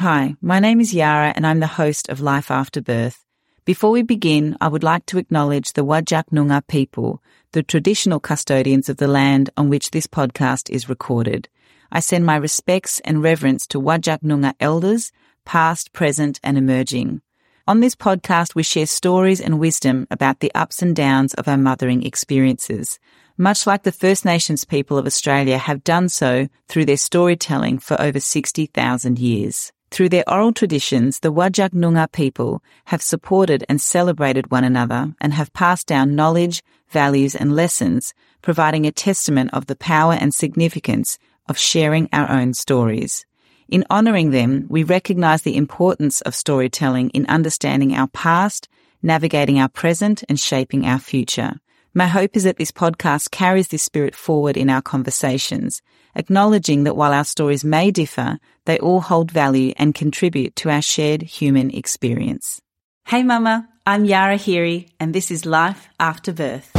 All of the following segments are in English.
Hi, my name is Yara and I'm the host of Life After Birth. Before we begin, I would like to acknowledge the Whadjuk Noongar people, the traditional custodians of the land on which this podcast is recorded. I send my respects and reverence to Whadjuk Noongar elders, past, present, and emerging. On this podcast, we share stories and wisdom about the ups and downs of our mothering experiences, much like the First Nations people of Australia have done so through their storytelling for over 60,000 years. Through their oral traditions, the Whadjuk Noongar people have supported and celebrated one another and have passed down knowledge, values and lessons, providing a testament of the power and significance of sharing our own stories. In honouring them, we recognise the importance of storytelling in understanding our past, navigating our present and shaping our future. My hope is that this podcast carries this spirit forward in our conversations, acknowledging that while our stories may differ, they all hold value and contribute to our shared human experience. Hey mama, I'm Yara Hiri and this is Life After Birth.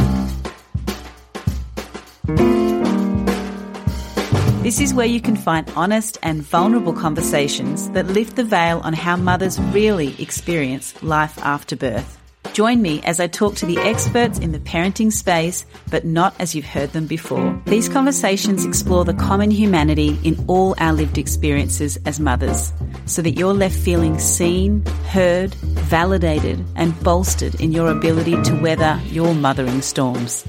This is where you can find honest and vulnerable conversations that lift the veil on how mothers really experience life after birth. Join me as I talk to the experts in the parenting space, but not as you've heard them before. These conversations explore the common humanity in all our lived experiences as mothers, so that you're left feeling seen, heard, validated, and bolstered in your ability to weather your mothering storms.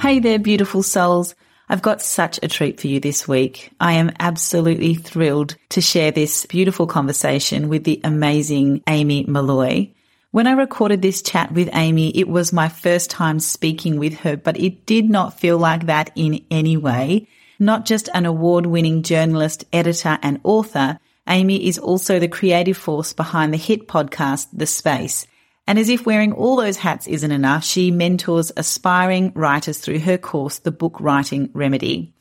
Hey there, beautiful souls. I've got such a treat for you this week. I am absolutely thrilled to share this beautiful conversation with the amazing Amy Molloy. When I recorded this chat with Amy, it was my first time speaking with her, but it did not feel like that in any way. Not just an award winning journalist, editor, and author, Amy is also the creative force behind the hit podcast, The Space and as if wearing all those hats isn't enough, she mentors aspiring writers through her course, The Book Writing Remedy.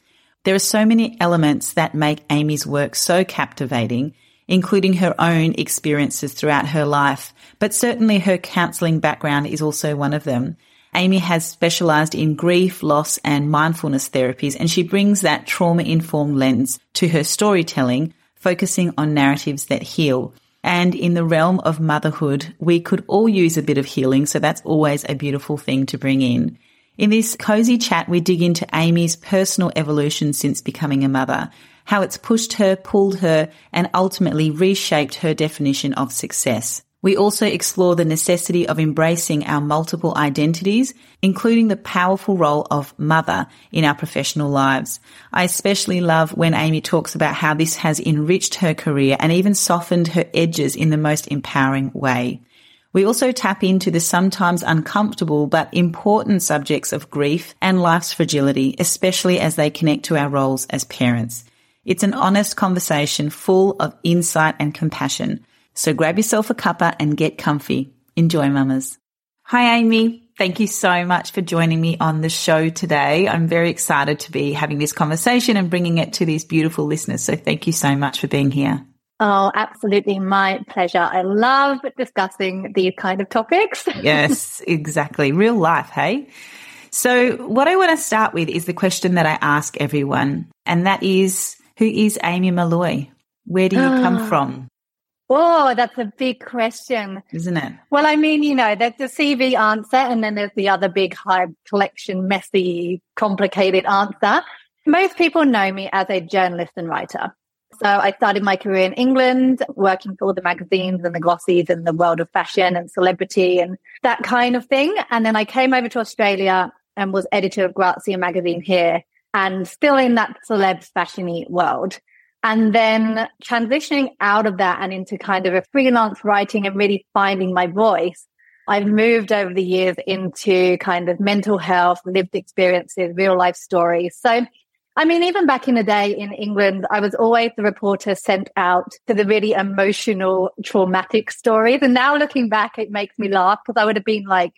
There are so many elements that make Amy's work so captivating, including her own experiences throughout her life, but certainly her counselling background is also one of them. Amy has specialised in grief, loss and mindfulness therapies, and she brings that trauma informed lens to her storytelling, focusing on narratives that heal. And in the realm of motherhood, we could all use a bit of healing. So that's always a beautiful thing to bring in. In this cozy chat, we dig into Amy's personal evolution since becoming a mother, how it's pushed her, pulled her, and ultimately reshaped her definition of success. We also explore the necessity of embracing our multiple identities, including the powerful role of mother in our professional lives. I especially love when Amy talks about how this has enriched her career and even softened her edges in the most empowering way. We also tap into the sometimes uncomfortable but important subjects of grief and life's fragility, especially as they connect to our roles as parents. It's an honest conversation full of insight and compassion. So grab yourself a cuppa and get comfy. Enjoy, mamas. Hi, Amy. Thank you so much for joining me on the show today. I'm very excited to be having this conversation and bringing it to these beautiful listeners. So thank you so much for being here. Oh, absolutely. My pleasure. I love discussing these kind of topics. yes, exactly. Real life, hey? So what I want to start with is the question that I ask everyone, and that is, who is Amy Molloy? Where do you come ah. from? Oh, that's a big question. Isn't it? Well, I mean, you know, there's the CV answer and then there's the other big high collection, messy, complicated answer. Most people know me as a journalist and writer. So I started my career in England, working for all the magazines and the glossies and the world of fashion and celebrity and that kind of thing. And then I came over to Australia and was editor of Grazia magazine here and still in that celeb fashiony world. And then transitioning out of that and into kind of a freelance writing and really finding my voice. I've moved over the years into kind of mental health, lived experiences, real life stories. So, I mean, even back in the day in England, I was always the reporter sent out to the really emotional, traumatic stories. And now looking back, it makes me laugh because I would have been like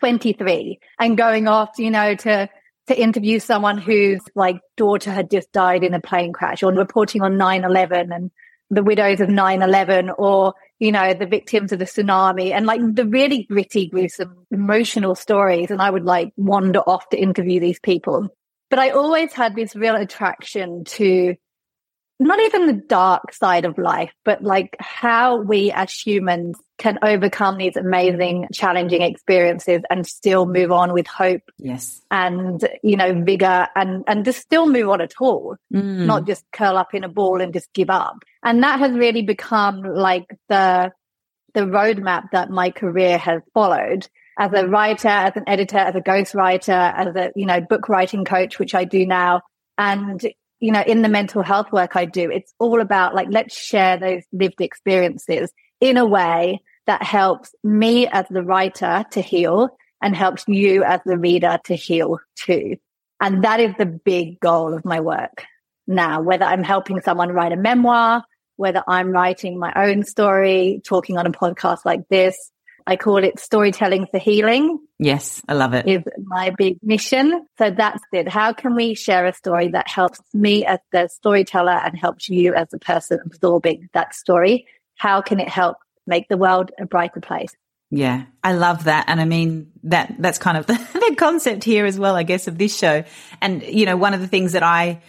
23 and going off, you know, to to interview someone whose like daughter had just died in a plane crash or reporting on 9-11 and the widows of 9-11 or you know the victims of the tsunami and like the really gritty gruesome emotional stories. And i would like wander off to interview these people. But i always had this real attraction to not even the dark side of life, but like how we as humans can overcome these amazing, challenging experiences and still move on with hope. Yes. And, you know, vigor and, and just still move on at all, mm. not just curl up in a ball and just give up. And that has really become like the, the roadmap that my career has followed as a writer, as an editor, as a ghostwriter, as a, you know, book writing coach, which I do now. And you know, in the mental health work I do, it's all about like, let's share those lived experiences in a way that helps me as the writer to heal and helps you as the reader to heal too. And that is the big goal of my work now, whether I'm helping someone write a memoir, whether I'm writing my own story, talking on a podcast like this, I call it storytelling for healing. Yes, I love it. Is my big mission. So that's it. How can we share a story that helps me as the storyteller and helps you as the person absorbing that story? How can it help make the world a brighter place? Yeah, I love that. And I mean, that, that's kind of the, the concept here as well, I guess, of this show. And, you know, one of the things that I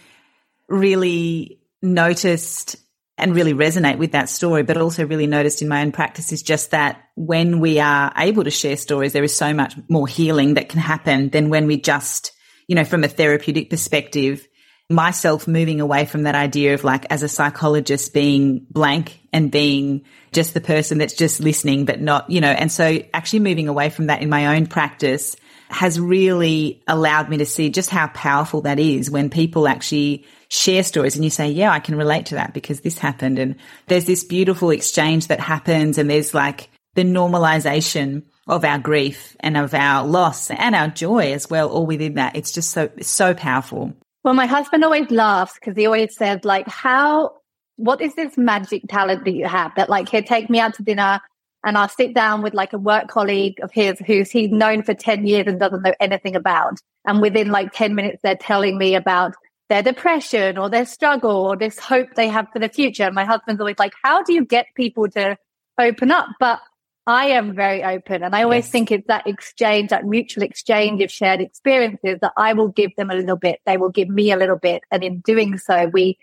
really noticed and really resonate with that story, but also really noticed in my own practice is just that when we are able to share stories, there is so much more healing that can happen than when we just, you know, from a therapeutic perspective, myself moving away from that idea of like as a psychologist being blank and being just the person that's just listening, but not, you know, and so actually moving away from that in my own practice has really allowed me to see just how powerful that is when people actually share stories and you say, yeah, I can relate to that because this happened. And there's this beautiful exchange that happens and there's like the normalization of our grief and of our loss and our joy as well, all within that. It's just so, so powerful. Well, my husband always laughs because he always says like, how, what is this magic talent that you have that like he'll take me out to dinner and I'll sit down with like a work colleague of his who's he's known for 10 years and doesn't know anything about. And within like 10 minutes, they're telling me about their depression or their struggle or this hope they have for the future. And my husband's always like, how do you get people to open up? But I am very open. And I always yes. think it's that exchange, that mutual exchange of shared experiences that I will give them a little bit. They will give me a little bit. And in doing so, we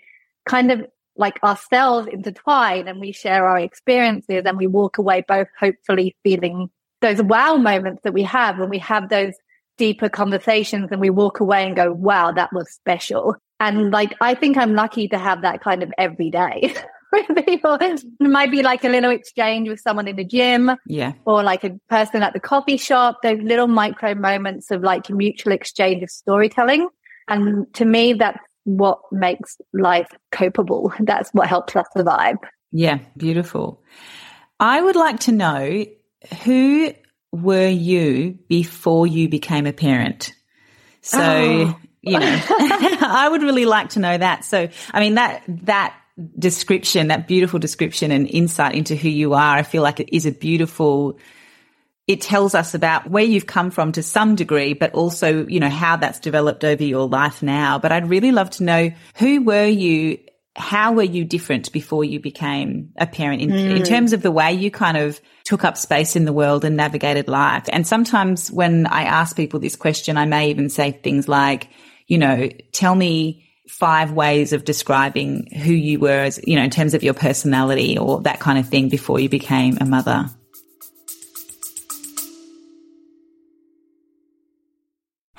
kind of like ourselves intertwine and we share our experiences and we walk away both hopefully feeling those wow moments that we have when we have those deeper conversations and we walk away and go, wow, that was special. And like, I think I'm lucky to have that kind of every day. with people. It might be like a little exchange with someone in the gym. Yeah. Or like a person at the coffee shop. Those little micro moments of like mutual exchange of storytelling. And to me, that's what makes life copable. That's what helps us survive. Yeah. Beautiful. I would like to know who were you before you became a parent? So, oh. you know, I would really like to know that. So, I mean, that, that description, that beautiful description and insight into who you are, I feel like it is a beautiful, it tells us about where you've come from to some degree, but also, you know, how that's developed over your life now. But I'd really love to know who were you how were you different before you became a parent in, mm. in, terms of the way you kind of took up space in the world and navigated life? And sometimes when I ask people this question, I may even say things like, you know, tell me five ways of describing who you were as, you know, in terms of your personality or that kind of thing before you became a mother.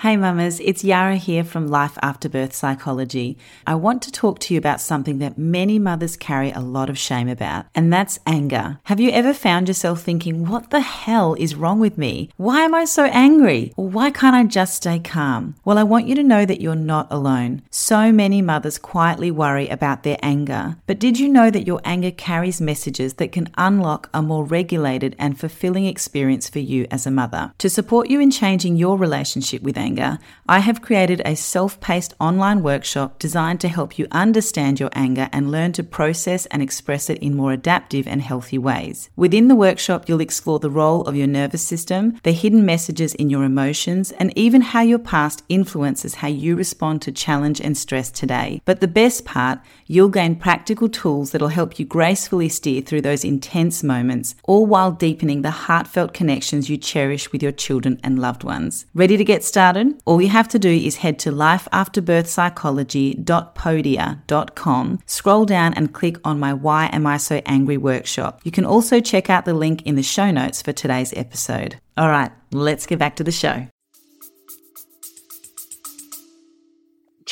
Hey mamas, it's Yara here from Life After Birth Psychology. I want to talk to you about something that many mothers carry a lot of shame about, and that's anger. Have you ever found yourself thinking, what the hell is wrong with me? Why am I so angry? Or why can't I just stay calm? Well, I want you to know that you're not alone. So many mothers quietly worry about their anger. But did you know that your anger carries messages that can unlock a more regulated and fulfilling experience for you as a mother? To support you in changing your relationship with anger, anger, I have created a self paced online workshop designed to help you understand your anger and learn to process and express it in more adaptive and healthy ways. Within the workshop, you'll explore the role of your nervous system, the hidden messages in your emotions, and even how your past influences how you respond to challenge and stress today. But the best part, you'll gain practical tools that'll help you gracefully steer through those intense moments, all while deepening the heartfelt connections you cherish with your children and loved ones. Ready to get started? all you have to do is head to lifeafterbirthpsychology.podia.com, scroll down and click on my Why Am I So Angry workshop. You can also check out the link in the show notes for today's episode. All right, let's get back to the show.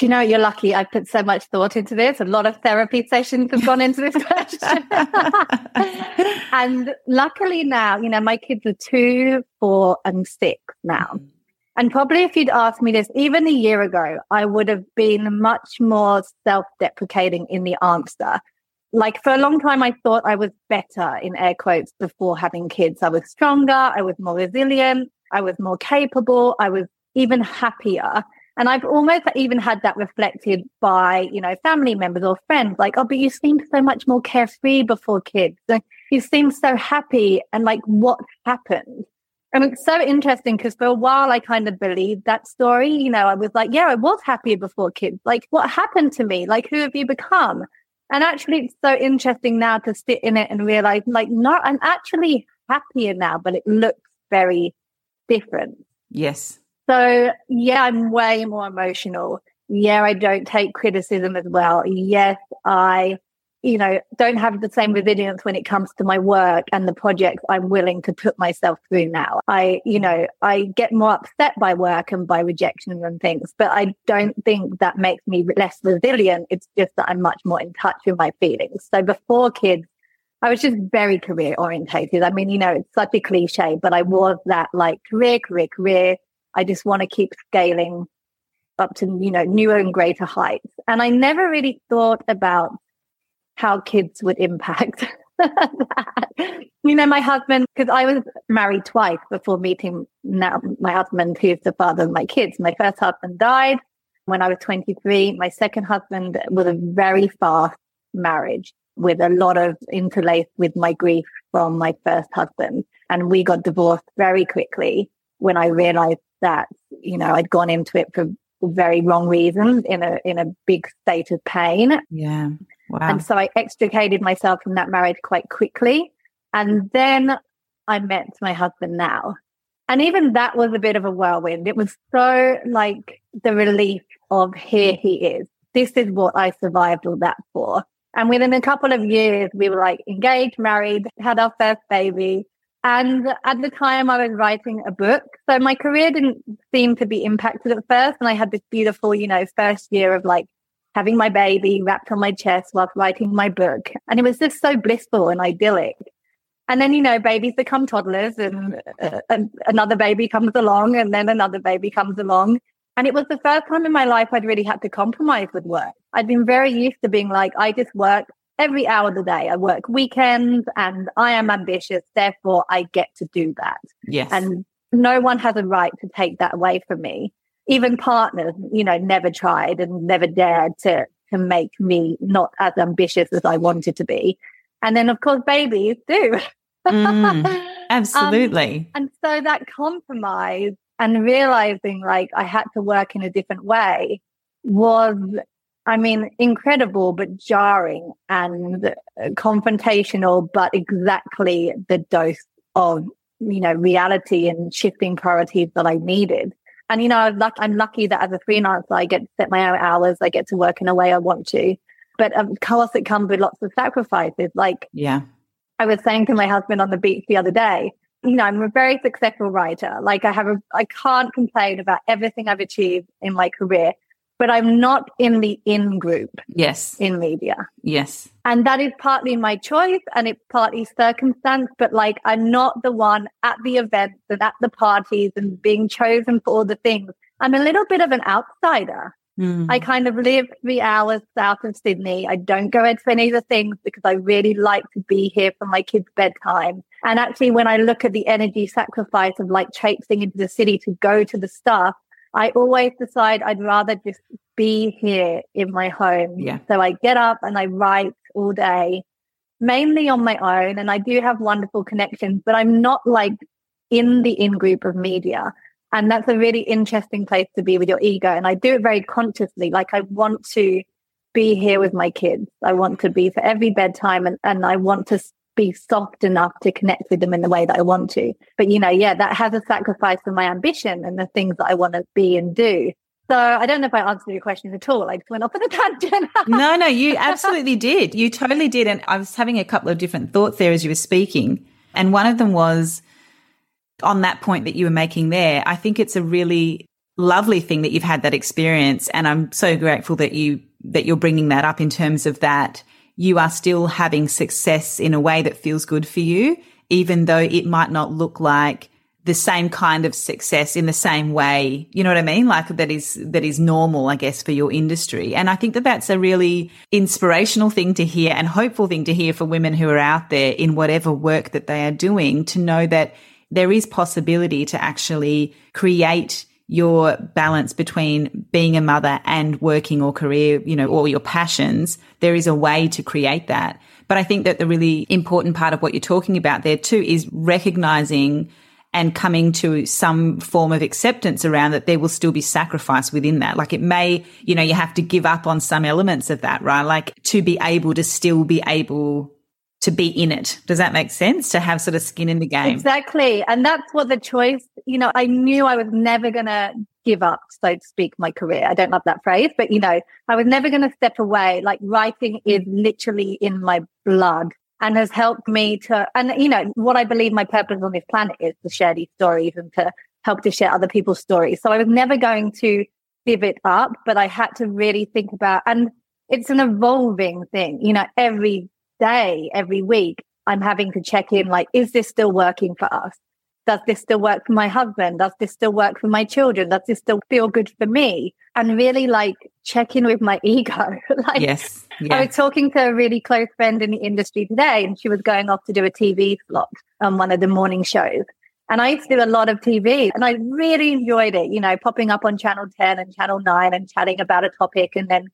Do you know you're lucky? I put so much thought into this. A lot of therapy sessions have gone into this question. and luckily now, you know, my kids are two, four, and six now. Mm. And probably if you'd asked me this even a year ago, I would have been much more self deprecating in the answer. Like for a long time, I thought I was better in air quotes before having kids. I was stronger. I was more resilient. I was more capable. I was even happier. And I've almost even had that reflected by, you know, family members or friends, like, oh, but you seemed so much more carefree before kids. You seem so happy. And like, what happened? And it's so interesting because for a while I kind of believed that story. You know, I was like, yeah, I was happier before kids. Like, what happened to me? Like, who have you become? And actually, it's so interesting now to sit in it and realize, like, no, I'm actually happier now, but it looks very different. Yes. So, yeah, I'm way more emotional. Yeah, I don't take criticism as well. Yes, I, you know, don't have the same resilience when it comes to my work and the projects I'm willing to put myself through now. I, you know, I get more upset by work and by rejection and things, but I don't think that makes me less resilient. It's just that I'm much more in touch with my feelings. So before kids, I was just very career orientated. I mean, you know, it's such a cliche, but I was that like career, career, career I just want to keep scaling up to, you know, newer and greater heights. And I never really thought about how kids would impact that. You know, my husband, because I was married twice before meeting now my husband, who's the father of my kids. My first husband died when I was 23. My second husband was a very fast marriage with a lot of interlaced with my grief from my first husband. And we got divorced very quickly when I realized that, you know, I'd gone into it for very wrong reasons in a in a big state of pain. Yeah. Wow. And so I extricated myself from that marriage quite quickly. And then I met my husband now. And even that was a bit of a whirlwind. It was so like the relief of here he is. This is what I survived all that for. And within a couple of years, we were like engaged, married, had our first baby. And at the time I was writing a book. So my career didn't seem to be impacted at first. And I had this beautiful, you know, first year of like having my baby wrapped on my chest whilst writing my book. And it was just so blissful and idyllic. And then, you know, babies become toddlers and, uh, and another baby comes along and then another baby comes along. And it was the first time in my life I'd really had to compromise with work. I'd been very used to being like, I just work every hour of the day. I work weekends and I am ambitious. Therefore, I get to do that. Yes. And no one has a right to take that away from me. Even partners, you know, never tried and never dared to, to make me not as ambitious as I wanted to be. And then, of course, babies do. mm, absolutely. Um, and so that compromise and realizing like I had to work in a different way was I mean, incredible, but jarring and uh, confrontational, but exactly the dose of, you know, reality and shifting priorities that I needed. And, you know, I'm lucky, I'm lucky that as a freelancer, I get to set my own hours. I get to work in a way I want to. But of course, it comes with lots of sacrifices. Like, yeah, I was saying to my husband on the beach the other day, you know, I'm a very successful writer. Like I have a, I can't complain about everything I've achieved in my career but I'm not in the in group. Yes. In media. Yes. And that is partly my choice and it's partly circumstance, but like I'm not the one at the events and at the parties and being chosen for all the things. I'm a little bit of an outsider. Mm. I kind of live three hours south of Sydney. I don't go into any of the things because I really like to be here for my kids' bedtime. And actually, when I look at the energy sacrifice of like traipsing into the city to go to the stuff, I always decide I'd rather just be here in my home. Yeah. So I get up and I write all day, mainly on my own. And I do have wonderful connections, but I'm not like in the in group of media. And that's a really interesting place to be with your ego. And I do it very consciously. Like I want to be here with my kids. I want to be for every bedtime and, and I want to be soft enough to connect with them in the way that I want to. But, you know, yeah, that has a sacrifice for my ambition and the things that I want to be and do. So I don't know if I answered your question at all. I just went off on a tangent. no, no, you absolutely did. You totally did. And I was having a couple of different thoughts there as you were speaking. And one of them was on that point that you were making there. I think it's a really lovely thing that you've had that experience. And I'm so grateful that you, that you're bringing that up in terms of that you are still having success in a way that feels good for you, even though it might not look like the same kind of success in the same way. You know what I mean? Like that is, that is normal, I guess, for your industry. And I think that that's a really inspirational thing to hear and hopeful thing to hear for women who are out there in whatever work that they are doing to know that there is possibility to actually create your balance between being a mother and working or career, you know, or your passions. There is a way to create that. But I think that the really important part of what you're talking about there too is recognizing and coming to some form of acceptance around that there will still be sacrifice within that. Like it may, you know, you have to give up on some elements of that, right? Like to be able to still be able to be in it. Does that make sense? To have sort of skin in the game. Exactly. And that's what the choice, you know, I knew I was never going to give up, so to speak, my career. I don't love that phrase, but you know, I was never going to step away. Like writing is literally in my blood and has helped me to, and you know, what I believe my purpose on this planet is to share these stories and to help to share other people's stories. So I was never going to give it up, but I had to really think about, and it's an evolving thing, you know, every day, every week, I'm having to check in, like, is this still working for us? Does this still work for my husband? Does this still work for my children? Does this still feel good for me? And really like check in with my ego. like, yes. Yeah. I was talking to a really close friend in the industry today, and she was going off to do a TV slot on one of the morning shows. And I used to do a lot of TV and I really enjoyed it, you know, popping up on Channel 10 and Channel 9 and chatting about a topic. And then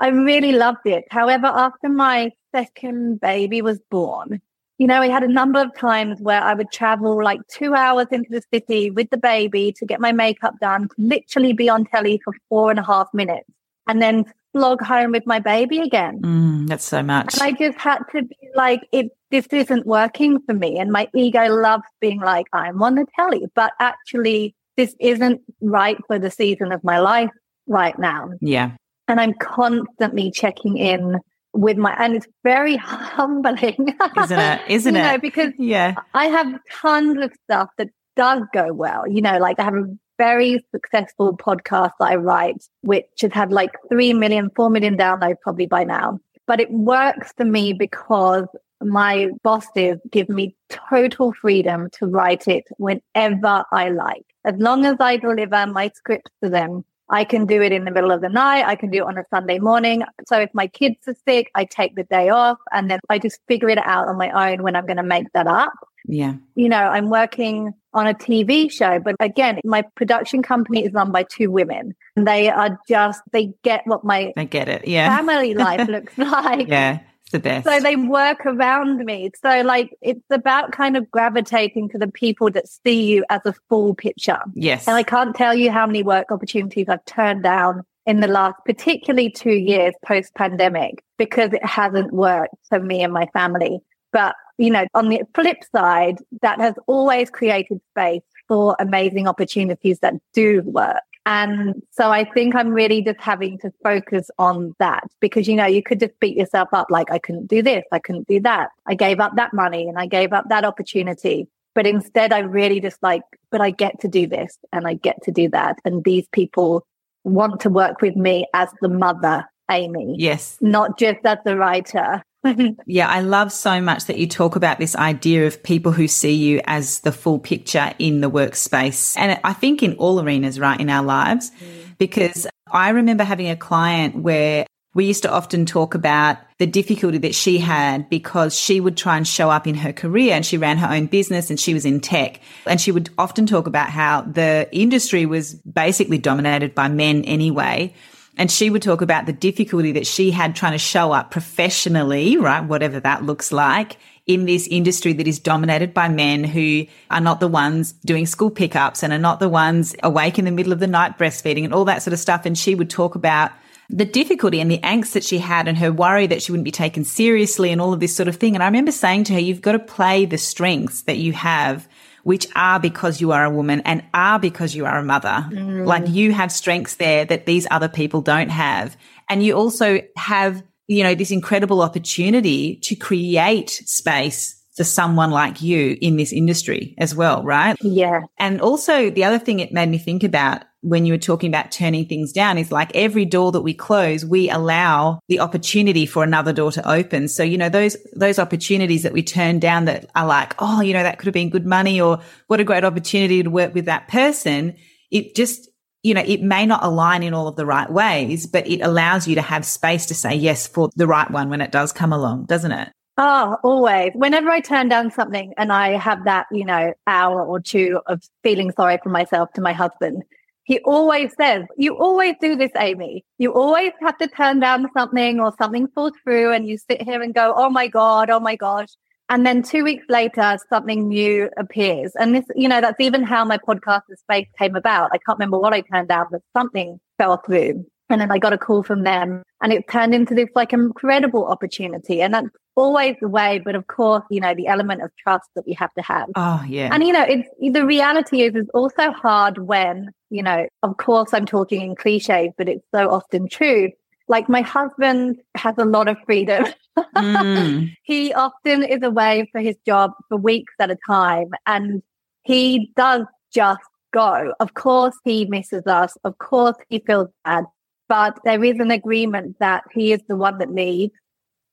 I really loved it. However, after my second baby was born, you know, we had a number of times where I would travel like two hours into the city with the baby to get my makeup done, literally be on telly for four and a half minutes and then log home with my baby again. Mm, that's so much. And I just had to be like, it, this isn't working for me. And my ego loves being like, I'm on the telly, but actually this isn't right for the season of my life right now. Yeah. And I'm constantly checking in with my, and it's very humbling. Isn't it? Isn't you it? Know, because yeah, I have tons of stuff that does go well. You know, like I have a very successful podcast that I write, which has had like 3 million, 4 million downloads probably by now. But it works for me because my bosses give me total freedom to write it whenever I like. As long as I deliver my scripts to them, I can do it in the middle of the night. I can do it on a Sunday morning. So if my kids are sick, I take the day off and then I just figure it out on my own when I'm going to make that up. Yeah. You know, I'm working on a TV show, but again, my production company is run by two women. And they are just, they get what my I get it. Yeah. family life looks like. Yeah the best. So they work around me. So like it's about kind of gravitating to the people that see you as a full picture. Yes. And I can't tell you how many work opportunities I've turned down in the last particularly two years post pandemic because it hasn't worked for me and my family. But you know, on the flip side, that has always created space for amazing opportunities that do work. And so I think I'm really just having to focus on that because, you know, you could just beat yourself up like, I couldn't do this. I couldn't do that. I gave up that money and I gave up that opportunity. But instead, I really just like, but I get to do this and I get to do that. And these people want to work with me as the mother, Amy. Yes. Not just as the writer. yeah, I love so much that you talk about this idea of people who see you as the full picture in the workspace. And I think in all arenas, right, in our lives, mm. because I remember having a client where we used to often talk about the difficulty that she had because she would try and show up in her career and she ran her own business and she was in tech. And she would often talk about how the industry was basically dominated by men anyway. And she would talk about the difficulty that she had trying to show up professionally, right? Whatever that looks like in this industry that is dominated by men who are not the ones doing school pickups and are not the ones awake in the middle of the night breastfeeding and all that sort of stuff. And she would talk about the difficulty and the angst that she had and her worry that she wouldn't be taken seriously and all of this sort of thing. And I remember saying to her, you've got to play the strengths that you have which are because you are a woman and are because you are a mother. Mm. Like you have strengths there that these other people don't have. And you also have, you know, this incredible opportunity to create space for someone like you in this industry as well, right? Yeah. And also the other thing it made me think about when you were talking about turning things down is like every door that we close, we allow the opportunity for another door to open. So, you know, those, those opportunities that we turn down that are like, oh, you know, that could have been good money or what a great opportunity to work with that person. It just, you know, it may not align in all of the right ways, but it allows you to have space to say yes for the right one when it does come along, doesn't it? Oh, always. Whenever I turn down something and I have that, you know, hour or two of feeling sorry for myself to my husband, he always says, you always do this, Amy. You always have to turn down something or something falls through and you sit here and go, Oh my God, oh my gosh. And then two weeks later, something new appears. And this, you know, that's even how my podcast, The Space came about. I can't remember what I turned down, but something fell through. And then I got a call from them and it turned into this like incredible opportunity. And that's always the way. But of course, you know, the element of trust that we have to have. Oh, yeah. And, you know, it's the reality is, it's also hard when, you know, of course I'm talking in cliches, but it's so often true. Like my husband has a lot of freedom. Mm. he often is away for his job for weeks at a time and he does just go. Of course he misses us. Of course he feels bad, but there is an agreement that he is the one that leaves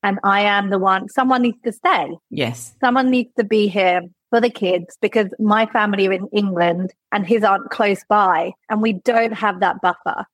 and I am the one, someone needs to stay. Yes. Someone needs to be here for the kids because my family are in England and his aren't close by and we don't have that buffer.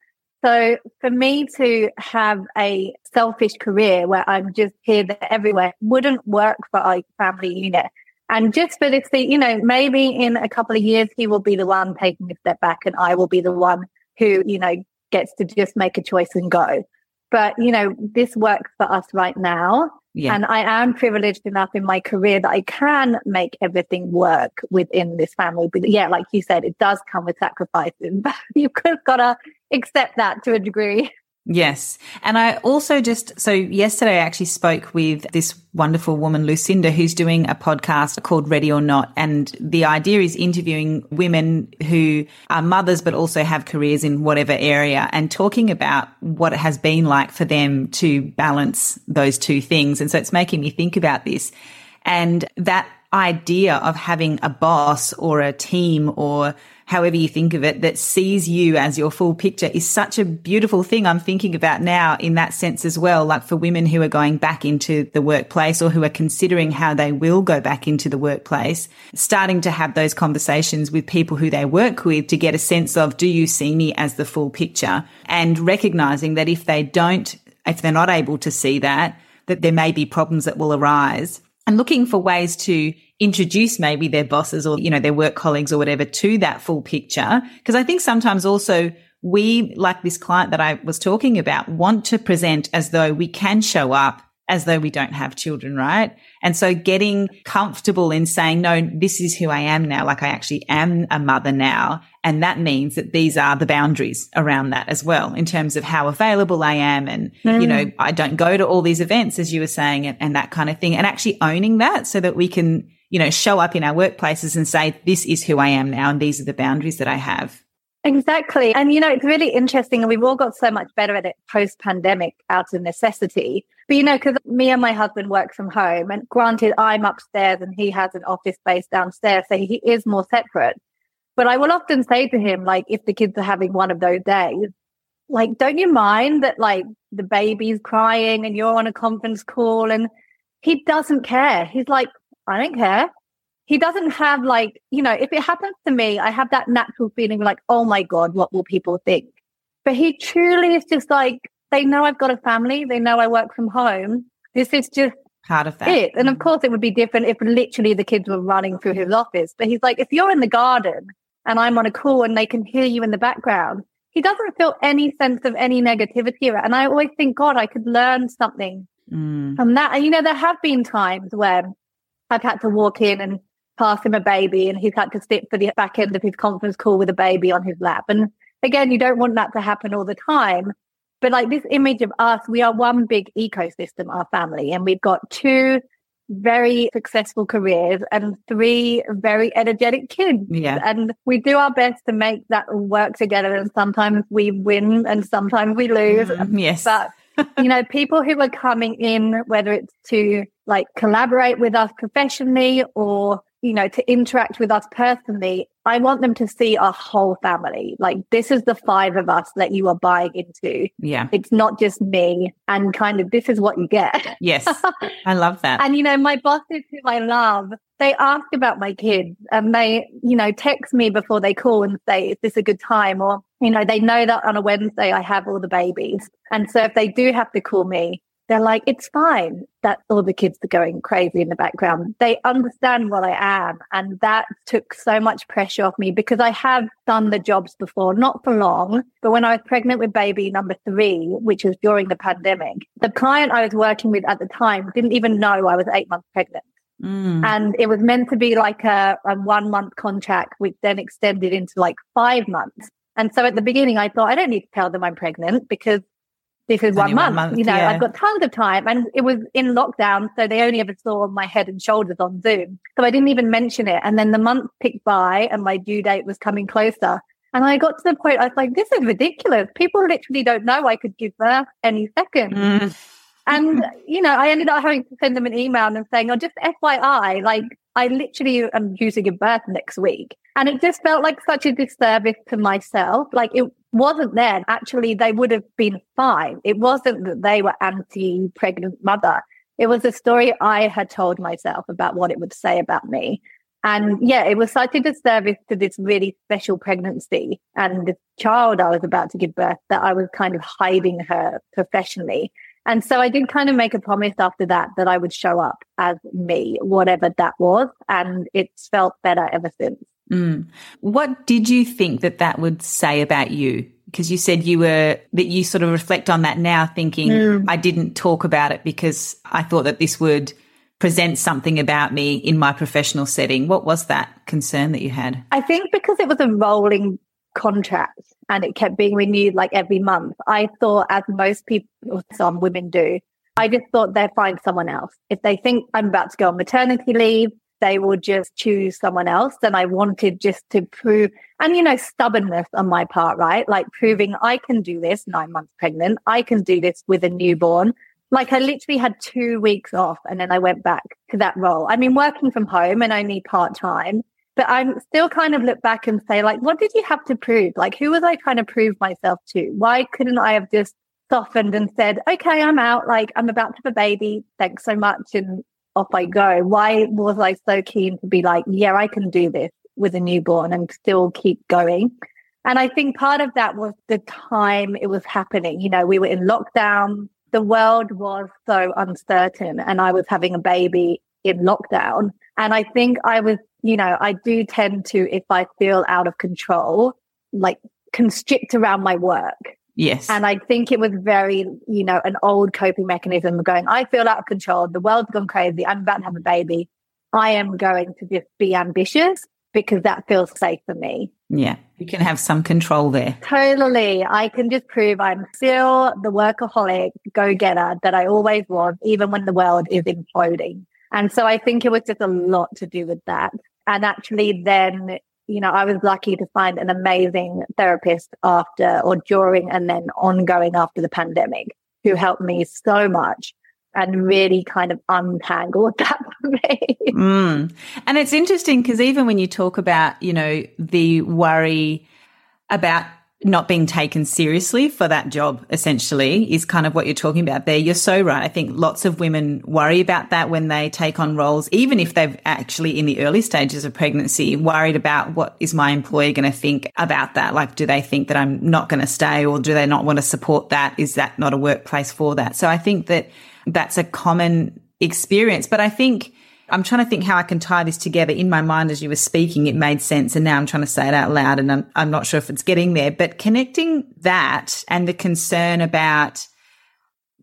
So for me to have a selfish career where I'm just here, there, everywhere wouldn't work for our family unit. And just for this, you know, maybe in a couple of years, he will be the one taking a step back and I will be the one who, you know, gets to just make a choice and go. But, you know, this works for us right now. Yeah. And I am privileged enough in my career that I can make everything work within this family. But yeah, like you said, it does come with sacrifices. But You've got to accept that to a degree. Yes. And I also just, so yesterday I actually spoke with this wonderful woman, Lucinda, who's doing a podcast called Ready or Not. And the idea is interviewing women who are mothers, but also have careers in whatever area and talking about what it has been like for them to balance those two things. And so it's making me think about this and that idea of having a boss or a team or however you think of it, that sees you as your full picture is such a beautiful thing I'm thinking about now in that sense as well. Like for women who are going back into the workplace or who are considering how they will go back into the workplace, starting to have those conversations with people who they work with to get a sense of, do you see me as the full picture? And recognizing that if they don't, if they're not able to see that, that there may be problems that will arise and looking for ways to introduce maybe their bosses or, you know, their work colleagues or whatever to that full picture. Cause I think sometimes also we, like this client that I was talking about, want to present as though we can show up as though we don't have children, right? And so getting comfortable in saying, no, this is who I am now. Like I actually am a mother now. And that means that these are the boundaries around that as well, in terms of how available I am. And, mm. you know, I don't go to all these events, as you were saying, and, and that kind of thing. And actually owning that so that we can, you know, show up in our workplaces and say, this is who I am now. And these are the boundaries that I have. Exactly. And, you know, it's really interesting. And we've all got so much better at it post pandemic out of necessity. But, you know, because me and my husband work from home, and granted, I'm upstairs and he has an office space downstairs. So he is more separate. But I will often say to him, like, if the kids are having one of those days, like, don't you mind that, like, the baby's crying and you're on a conference call? And he doesn't care. He's like, I don't care he doesn't have like, you know, if it happens to me, I have that natural feeling like, oh my God, what will people think? But he truly is just like, they know I've got a family. They know I work from home. This is just part of that. It. And of course, it would be different if literally the kids were running through his office. But he's like, if you're in the garden and I'm on a call and they can hear you in the background, he doesn't feel any sense of any negativity. And I always think, God, I could learn something mm. from that. And, you know, there have been times where I've had to walk in and pass him a baby and he's had to sit for the back end of his conference call with a baby on his lap. And again, you don't want that to happen all the time. But like this image of us, we are one big ecosystem, our family, and we've got two very successful careers and three very energetic kids. Yeah. And we do our best to make that work together. And sometimes we win and sometimes we lose. Mm, yes. But, you know, people who are coming in, whether it's to like collaborate with us professionally or you know, to interact with us personally, I want them to see our whole family. Like, this is the five of us that you are buying into. Yeah. It's not just me. And kind of, this is what you get. Yes. I love that. and, you know, my bosses who I love, they ask about my kids and they, you know, text me before they call and say, is this a good time? Or, you know, they know that on a Wednesday I have all the babies. And so if they do have to call me, they're like, it's fine that all the kids are going crazy in the background. They understand what I am. And that took so much pressure off me because I have done the jobs before, not for long, but when I was pregnant with baby number three, which was during the pandemic, the client I was working with at the time didn't even know I was eight months pregnant. Mm. And it was meant to be like a, a one month contract, which then extended into like five months. And so at the beginning, I thought I don't need to tell them I'm pregnant because this is one month. one month. You know, yeah. I've got tons of time. And it was in lockdown. So they only ever saw my head and shoulders on Zoom. So I didn't even mention it. And then the month picked by and my due date was coming closer. And I got to the point, I was like, this is ridiculous. People literally don't know I could give birth any second. Mm. And, you know, I ended up having to send them an email and saying, oh, just FYI, like, I literally am due to give birth next week. And it just felt like such a disservice to myself. Like it wasn't then. Actually, they would have been fine. It wasn't that they were anti pregnant mother. It was a story I had told myself about what it would say about me. And yeah, it was such a disservice to this really special pregnancy and the child I was about to give birth that I was kind of hiding her professionally. And so I did kind of make a promise after that that I would show up as me, whatever that was. And it's felt better ever since. Mm. What did you think that that would say about you? Because you said you were, that you sort of reflect on that now thinking, mm. I didn't talk about it because I thought that this would present something about me in my professional setting. What was that concern that you had? I think because it was a rolling contract and it kept being renewed like every month, I thought, as most people, some women do, I just thought they'd find someone else. If they think I'm about to go on maternity leave, they will just choose someone else. And I wanted just to prove, and you know, stubbornness on my part, right? Like proving I can do this nine months pregnant. I can do this with a newborn. Like I literally had two weeks off and then I went back to that role. I mean, working from home and only part time, but I'm still kind of look back and say, like, what did you have to prove? Like, who was I trying to prove myself to? Why couldn't I have just softened and said, okay, I'm out. Like, I'm about to have a baby. Thanks so much. And off I go. Why was I so keen to be like, yeah, I can do this with a newborn and still keep going? And I think part of that was the time it was happening. You know, we were in lockdown. The world was so uncertain and I was having a baby in lockdown. And I think I was, you know, I do tend to, if I feel out of control, like constrict around my work. Yes. And I think it was very, you know, an old coping mechanism of going, I feel out of control. The world's gone crazy. I'm about to have a baby. I am going to just be ambitious because that feels safe for me. Yeah. You can have some control there. Totally. I can just prove I'm still the workaholic go getter that I always was, even when the world is imploding. And so I think it was just a lot to do with that. And actually then you know, I was lucky to find an amazing therapist after or during and then ongoing after the pandemic who helped me so much and really kind of untangled that for me. Mm. And it's interesting because even when you talk about, you know, the worry about not being taken seriously for that job essentially is kind of what you're talking about there. You're so right. I think lots of women worry about that when they take on roles, even if they've actually in the early stages of pregnancy worried about what is my employer going to think about that? Like, do they think that I'm not going to stay or do they not want to support that? Is that not a workplace for that? So I think that that's a common experience, but I think I'm trying to think how I can tie this together in my mind as you were speaking. It made sense. And now I'm trying to say it out loud and I'm, I'm not sure if it's getting there, but connecting that and the concern about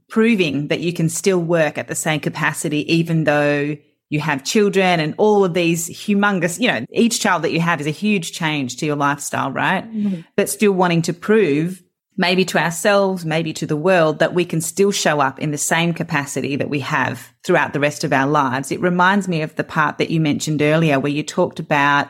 proving that you can still work at the same capacity, even though you have children and all of these humongous, you know, each child that you have is a huge change to your lifestyle, right? Mm-hmm. But still wanting to prove maybe to ourselves, maybe to the world, that we can still show up in the same capacity that we have throughout the rest of our lives. It reminds me of the part that you mentioned earlier where you talked about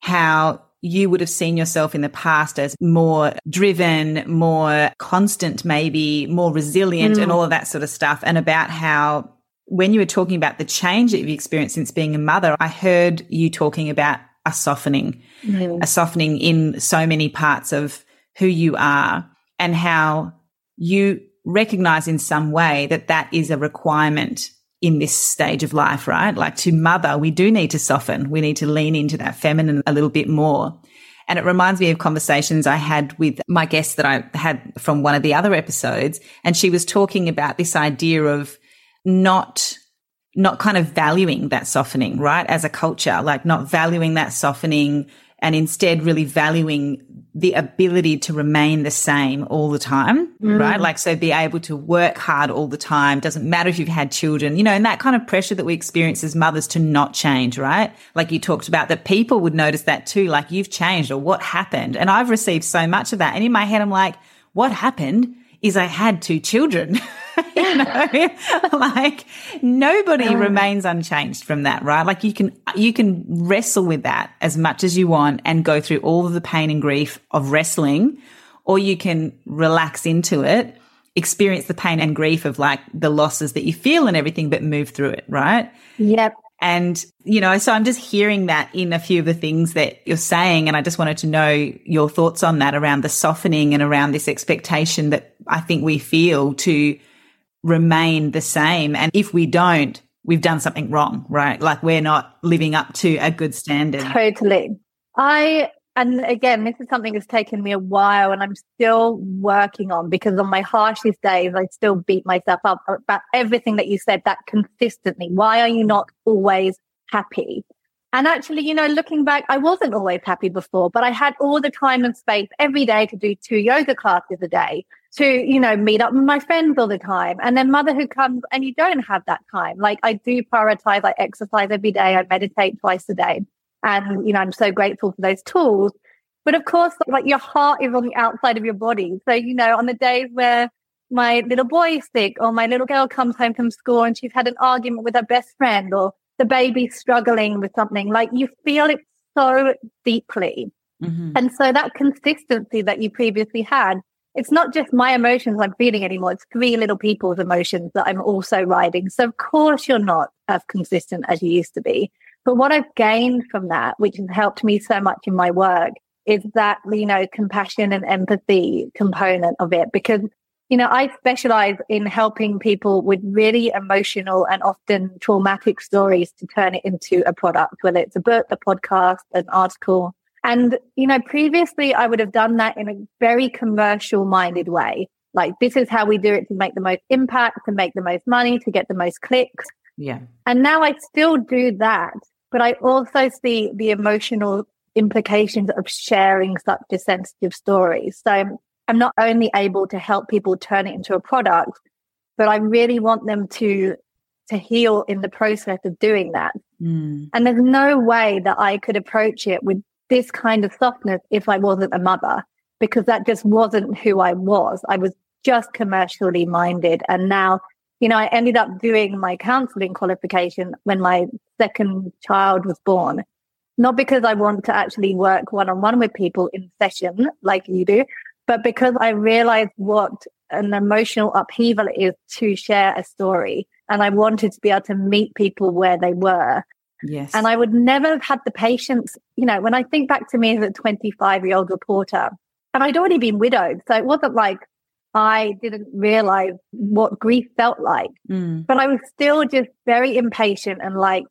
how you would have seen yourself in the past as more driven, more constant, maybe more resilient mm. and all of that sort of stuff. And about how when you were talking about the change that you've experienced since being a mother, I heard you talking about a softening, mm. a softening in so many parts of who you are and how you recognize in some way that that is a requirement in this stage of life, right? Like to mother, we do need to soften. We need to lean into that feminine a little bit more. And it reminds me of conversations I had with my guest that I had from one of the other episodes. And she was talking about this idea of not, not kind of valuing that softening, right? As a culture, like not valuing that softening and instead really valuing the ability to remain the same all the time, mm. right? Like, so be able to work hard all the time. Doesn't matter if you've had children, you know, and that kind of pressure that we experience as mothers to not change, right? Like you talked about that people would notice that too, like you've changed or what happened. And I've received so much of that. And in my head, I'm like, what happened is I had two children. you know, like nobody remains unchanged from that, right? Like you can, you can wrestle with that as much as you want and go through all of the pain and grief of wrestling, or you can relax into it, experience the pain and grief of like the losses that you feel and everything, but move through it, right? Yep. And, you know, so I'm just hearing that in a few of the things that you're saying. And I just wanted to know your thoughts on that around the softening and around this expectation that I think we feel to remain the same. And if we don't, we've done something wrong, right? Like we're not living up to a good standard. Totally. I, and again, this is something that's taken me a while and I'm still working on because on my harshest days, I still beat myself up about everything that you said that consistently. Why are you not always happy? And actually, you know, looking back, I wasn't always happy before, but I had all the time and space every day to do two yoga classes a day, to, you know, meet up with my friends all the time. And then motherhood comes and you don't have that time. Like I do prioritize, I exercise every day, I meditate twice a day. And, you know, I'm so grateful for those tools. But of course, like your heart is on the outside of your body. So, you know, on the days where my little boy is sick or my little girl comes home from school and she's had an argument with her best friend or the baby struggling with something, like you feel it so deeply. Mm-hmm. And so that consistency that you previously had, it's not just my emotions I'm feeling anymore. It's three little people's emotions that I'm also riding. So of course you're not as consistent as you used to be. But what I've gained from that, which has helped me so much in my work, is that, you know, compassion and empathy component of it. Because you know, I specialize in helping people with really emotional and often traumatic stories to turn it into a product, whether it's a book, a podcast, an article. And, you know, previously I would have done that in a very commercial minded way. Like, this is how we do it to make the most impact, to make the most money, to get the most clicks. Yeah. And now I still do that, but I also see the emotional implications of sharing such a sensitive story. So I'm not only able to help people turn it into a product, but I really want them to to heal in the process of doing that. Mm. And there's no way that I could approach it with this kind of softness if I wasn't a mother, because that just wasn't who I was. I was just commercially minded. And now, you know, I ended up doing my counseling qualification when my second child was born. Not because I want to actually work one on one with people in session like you do, but because I realized what an emotional upheaval is to share a story. And I wanted to be able to meet people where they were. Yes. And I would never have had the patience, you know, when I think back to me as a 25 year old reporter, and I'd already been widowed. So it wasn't like I didn't realize what grief felt like. Mm. But I was still just very impatient and like,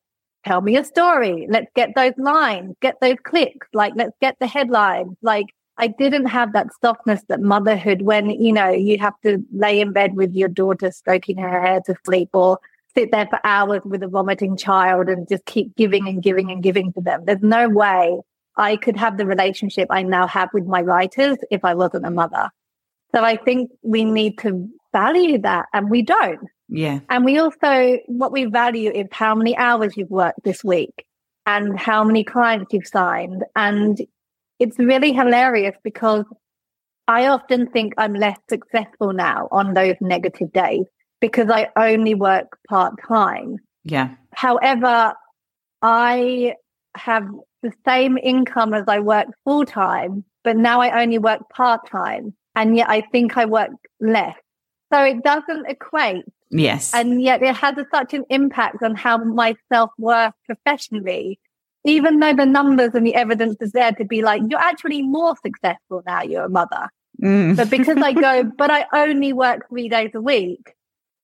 tell me a story. Let's get those lines, get those clicks. Like, let's get the headlines. Like, I didn't have that softness that motherhood when, you know, you have to lay in bed with your daughter stroking her hair to sleep or sit there for hours with a vomiting child and just keep giving and giving and giving to them. There's no way I could have the relationship I now have with my writers if I wasn't a mother. So I think we need to value that and we don't. Yeah. And we also, what we value is how many hours you've worked this week and how many clients you've signed and it's really hilarious because I often think I'm less successful now on those negative days because I only work part time. Yeah. However, I have the same income as I work full time, but now I only work part time. And yet I think I work less. So it doesn't equate. Yes. And yet it has a, such an impact on how my self worth professionally, even though the numbers and the evidence is there to be like, you're actually more successful now, you're a mother. Mm. But because I go, but I only work three days a week,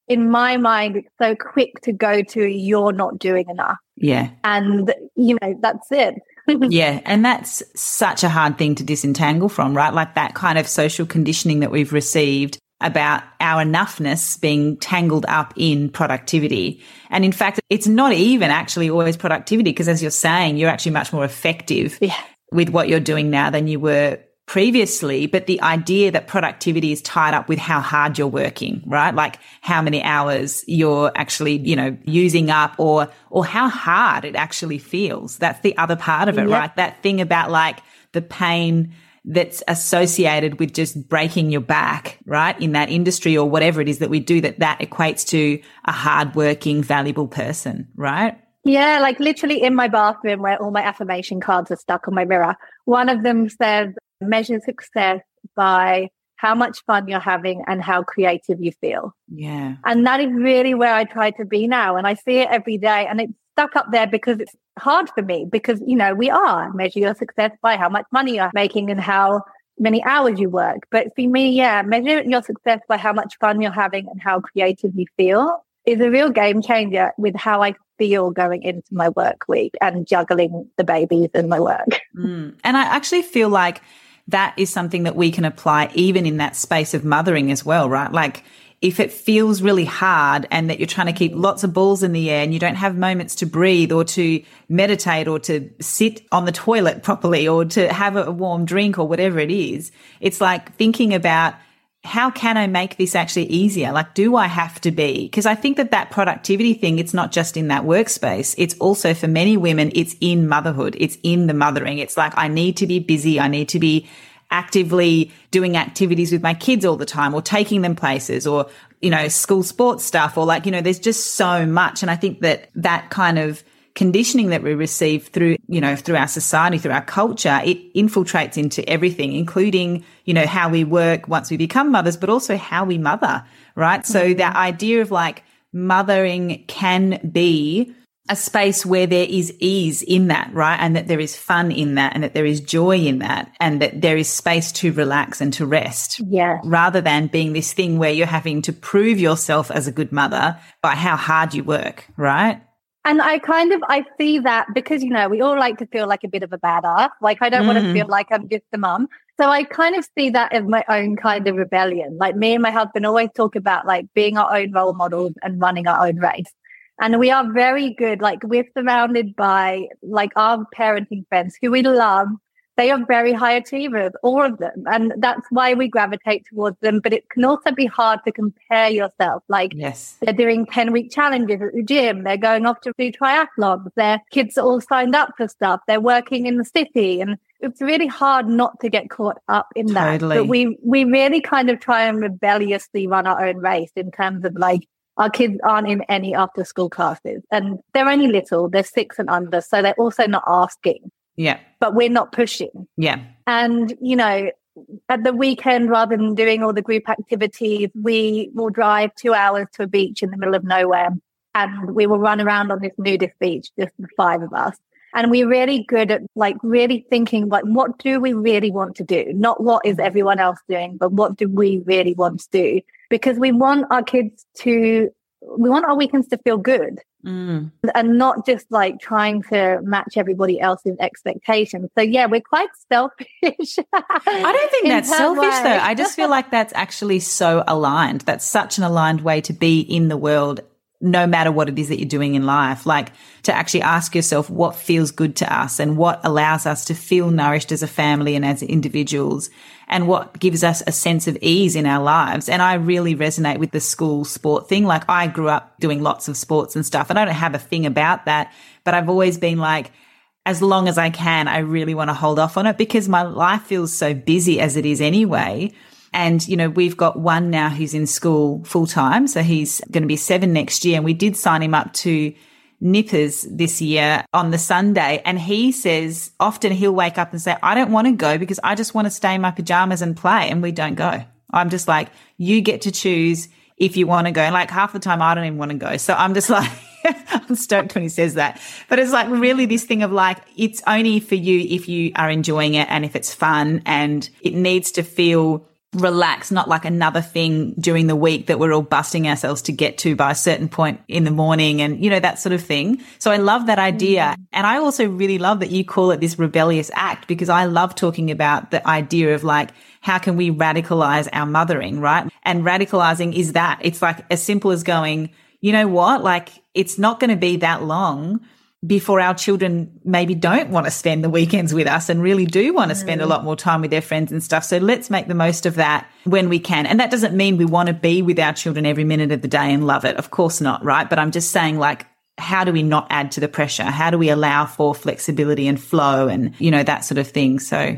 in my mind, it's so quick to go to, you're not doing enough. Yeah. And, you know, that's it. yeah. And that's such a hard thing to disentangle from, right? Like that kind of social conditioning that we've received about our enoughness being tangled up in productivity. And in fact, it's not even actually always productivity because as you're saying, you're actually much more effective yeah. with what you're doing now than you were previously, but the idea that productivity is tied up with how hard you're working, right? Like how many hours you're actually, you know, using up or, or how hard it actually feels. That's the other part of it, yep. right? That thing about like the pain that's associated with just breaking your back, right? In that industry or whatever it is that we do that that equates to a hardworking, valuable person, right? Yeah, like literally in my bathroom where all my affirmation cards are stuck on my mirror. One of them says, measure success by how much fun you're having and how creative you feel. Yeah. And that is really where I try to be now. And I see it every day and it's stuck up there because it's hard for me because, you know, we are measure your success by how much money you're making and how many hours you work. But for me, yeah, measure your success by how much fun you're having and how creative you feel is a real game changer with how I feel going into my work week and juggling the babies and my work. Mm. And I actually feel like that is something that we can apply even in that space of mothering as well, right? Like if it feels really hard and that you're trying to keep lots of balls in the air and you don't have moments to breathe or to meditate or to sit on the toilet properly or to have a warm drink or whatever it is, it's like thinking about how can I make this actually easier? Like, do I have to be? Because I think that that productivity thing, it's not just in that workspace. It's also for many women, it's in motherhood. It's in the mothering. It's like, I need to be busy. I need to be actively doing activities with my kids all the time or taking them places or, you know, school sports stuff or like, you know, there's just so much. And I think that that kind of conditioning that we receive through, you know, through our society, through our culture, it infiltrates into everything, including, you know, how we work once we become mothers, but also how we mother, right? So mm-hmm. that idea of like mothering can be a space where there is ease in that, right? And that there is fun in that and that there is joy in that and that there is space to relax and to rest. Yeah. Rather than being this thing where you're having to prove yourself as a good mother by how hard you work, right? And I kind of I see that because you know we all like to feel like a bit of a badass. Like I don't mm. want to feel like I'm just a mum. So I kind of see that as my own kind of rebellion. Like me and my husband always talk about like being our own role models and running our own race. And we are very good. Like we're surrounded by like our parenting friends who we love they are very high achievers, all of them. And that's why we gravitate towards them. But it can also be hard to compare yourself. Like yes. they're doing 10 week challenges at the gym. They're going off to do triathlons. Their kids are all signed up for stuff. They're working in the city and it's really hard not to get caught up in that. Totally. But we, we really kind of try and rebelliously run our own race in terms of like, our kids aren't in any after school classes and they're only little, they're six and under. So they're also not asking. Yeah. But we're not pushing. Yeah. And, you know, at the weekend, rather than doing all the group activities, we will drive two hours to a beach in the middle of nowhere and we will run around on this nudist beach, just the five of us. And we're really good at like really thinking like, what do we really want to do? Not what is everyone else doing, but what do we really want to do? Because we want our kids to, we want our weekends to feel good. Mm. and not just like trying to match everybody else's expectations. So yeah, we're quite selfish. I don't think that's selfish way. though. I just feel like that's actually so aligned. That's such an aligned way to be in the world no matter what it is that you're doing in life. Like to actually ask yourself what feels good to us and what allows us to feel nourished as a family and as individuals and what gives us a sense of ease in our lives. And I really resonate with the school sport thing. Like I grew up doing lots of sports and stuff and I don't have a thing about that, but I've always been like, as long as I can, I really want to hold off on it because my life feels so busy as it is anyway. And, you know, we've got one now who's in school full time. So he's going to be seven next year. And we did sign him up to nippers this year on the Sunday. And he says often he'll wake up and say, I don't want to go because I just want to stay in my pajamas and play. And we don't go. I'm just like, you get to choose if you want to go. And like half the time I don't even want to go. So I'm just like, I'm stoked when he says that. But it's like really this thing of like, it's only for you if you are enjoying it and if it's fun and it needs to feel relaxed, not like another thing during the week that we're all busting ourselves to get to by a certain point in the morning and, you know, that sort of thing. So I love that idea. Mm. And I also really love that you call it this rebellious act because I love talking about the idea of like, how can we radicalize our mothering, right? And radicalizing is that it's like as simple as going, you know what? Like it's not going to be that long before our children maybe don't want to spend the weekends with us and really do want to spend a mm. lot more time with their friends and stuff. So let's make the most of that when we can. And that doesn't mean we want to be with our children every minute of the day and love it. Of course not, right? But I'm just saying like, how do we not add to the pressure? How do we allow for flexibility and flow and, you know, that sort of thing? So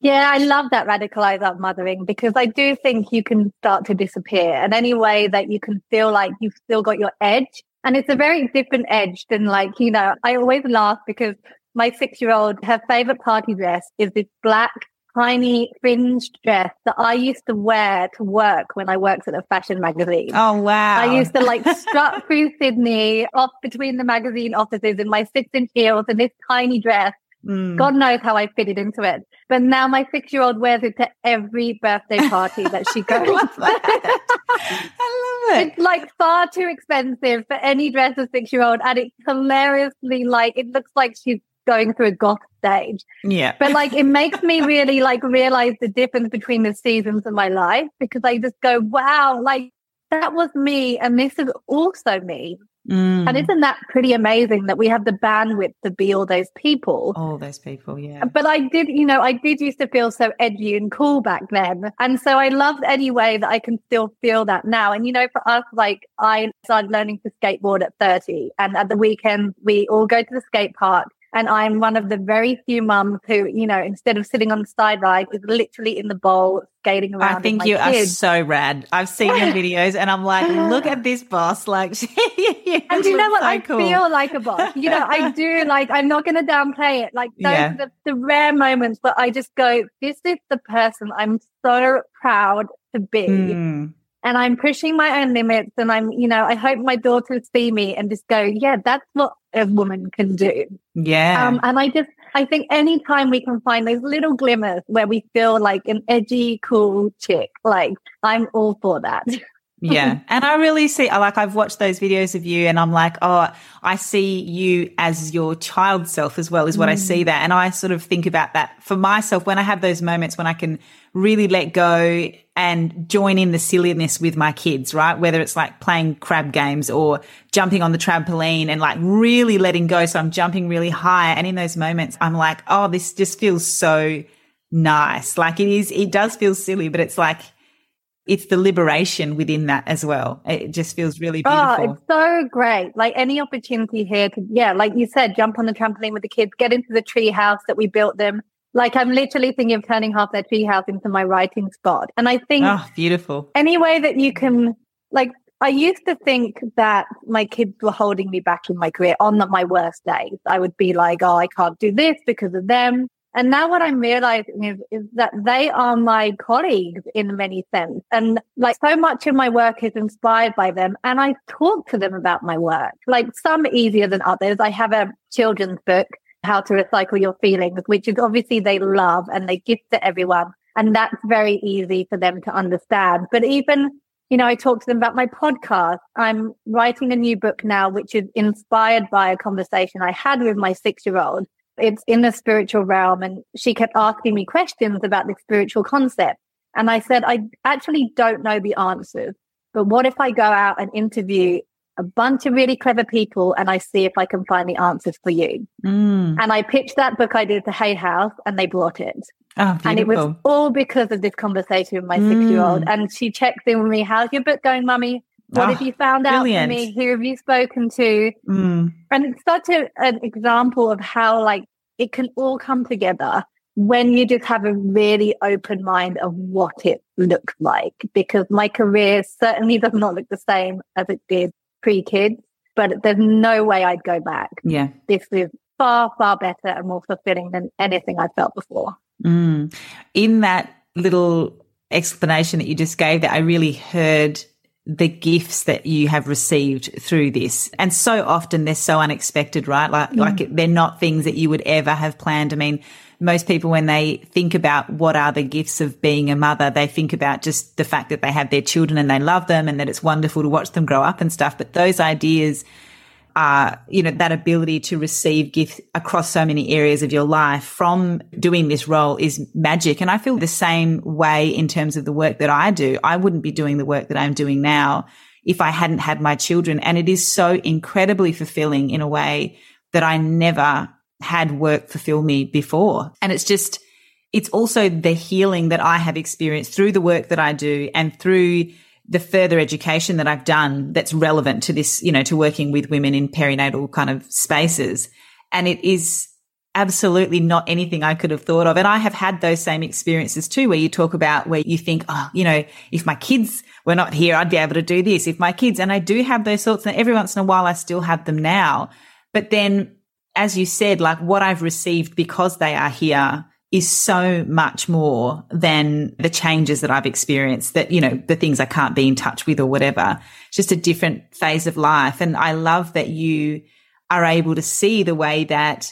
yeah, I love that radicalize up mothering because I do think you can start to disappear and any way that you can feel like you've still got your edge and it's a very different edge than like, you know, I always laugh because my six year old, her favorite party dress is this black, tiny fringed dress that I used to wear to work when I worked at a fashion magazine. Oh, wow. I used to like strut through Sydney off between the magazine offices in my six inch heels and this tiny dress. Mm. God knows how I fitted into it. But now my six year old wears it to every birthday party that she goes. I love it. It's like far too expensive for any dress of six year old. And it's hilariously like, it looks like she's going through a goth stage. Yeah. But like, it makes me really like realize the difference between the seasons of my life because I just go, wow, like that was me. And this is also me. Mm. And isn't that pretty amazing that we have the bandwidth to be all those people? All those people, yeah. But I did, you know, I did used to feel so edgy and cool back then. And so I loved any way that I can still feel that now. And, you know, for us, like I started learning to skateboard at 30 and at the weekend, we all go to the skate park and I'm one of the very few mums who, you know, instead of sitting on the side ride, is literally in the bowl skating around. I think you kids. are so rad. I've seen your videos and I'm like, look at this boss. Like, and you know what? So I cool. feel like a boss. You know, I do like, I'm not going to downplay it. Like, those yeah. are the, the rare moments where I just go, this is the person I'm so proud to be. Mm and I'm pushing my own limits and I'm, you know, I hope my daughters see me and just go, yeah, that's what a woman can do. Yeah. Um, and I just, I think anytime we can find those little glimmers where we feel like an edgy, cool chick, like I'm all for that. yeah. And I really see, like, I've watched those videos of you and I'm like, oh, I see you as your child self as well, is what mm. I see that. And I sort of think about that for myself when I have those moments when I can really let go and join in the silliness with my kids, right? Whether it's like playing crab games or jumping on the trampoline and like really letting go. So I'm jumping really high. And in those moments, I'm like, oh, this just feels so nice. Like it is, it does feel silly, but it's like, it's the liberation within that as well. It just feels really beautiful. Oh, it's so great. Like any opportunity here to, yeah, like you said, jump on the trampoline with the kids, get into the tree house that we built them like I'm literally thinking of turning half their treehouse into my writing spot. And I think oh, beautiful. Any way that you can like I used to think that my kids were holding me back in my career on my worst days. I would be like, oh, I can't do this because of them. And now what I'm realizing is, is that they are my colleagues in many sense. And like so much of my work is inspired by them. And I talk to them about my work, like some easier than others. I have a children's book how to recycle your feelings, which is obviously they love and they gift to everyone. And that's very easy for them to understand. But even, you know, I talk to them about my podcast. I'm writing a new book now, which is inspired by a conversation I had with my six year old. It's in the spiritual realm. And she kept asking me questions about the spiritual concept. And I said, I actually don't know the answers. But what if I go out and interview a bunch of really clever people and I see if I can find the answers for you. Mm. And I pitched that book idea to Hay House and they bought it. Oh, and it was all because of this conversation with my mm. six year old. And she checked in with me, How's your book going, mummy? What oh, have you found brilliant. out for me? Who have you spoken to? Mm. And it's such a, an example of how like it can all come together when you just have a really open mind of what it looks like. Because my career certainly does not look the same as it did pre kids, but there's no way I'd go back. Yeah. This is far, far better and more fulfilling than anything I felt before. Mm. In that little explanation that you just gave, that I really heard the gifts that you have received through this. And so often they're so unexpected, right? Like, mm. like they're not things that you would ever have planned. I mean, most people, when they think about what are the gifts of being a mother, they think about just the fact that they have their children and they love them and that it's wonderful to watch them grow up and stuff. But those ideas are, you know, that ability to receive gifts across so many areas of your life from doing this role is magic. And I feel the same way in terms of the work that I do. I wouldn't be doing the work that I'm doing now if I hadn't had my children. And it is so incredibly fulfilling in a way that I never had work fulfill me before. And it's just, it's also the healing that I have experienced through the work that I do and through the further education that I've done that's relevant to this, you know, to working with women in perinatal kind of spaces. And it is absolutely not anything I could have thought of. And I have had those same experiences too, where you talk about where you think, oh, you know, if my kids were not here, I'd be able to do this. If my kids, and I do have those thoughts, and every once in a while I still have them now. But then, as you said, like what I've received because they are here is so much more than the changes that I've experienced that, you know, the things I can't be in touch with or whatever. It's just a different phase of life. And I love that you are able to see the way that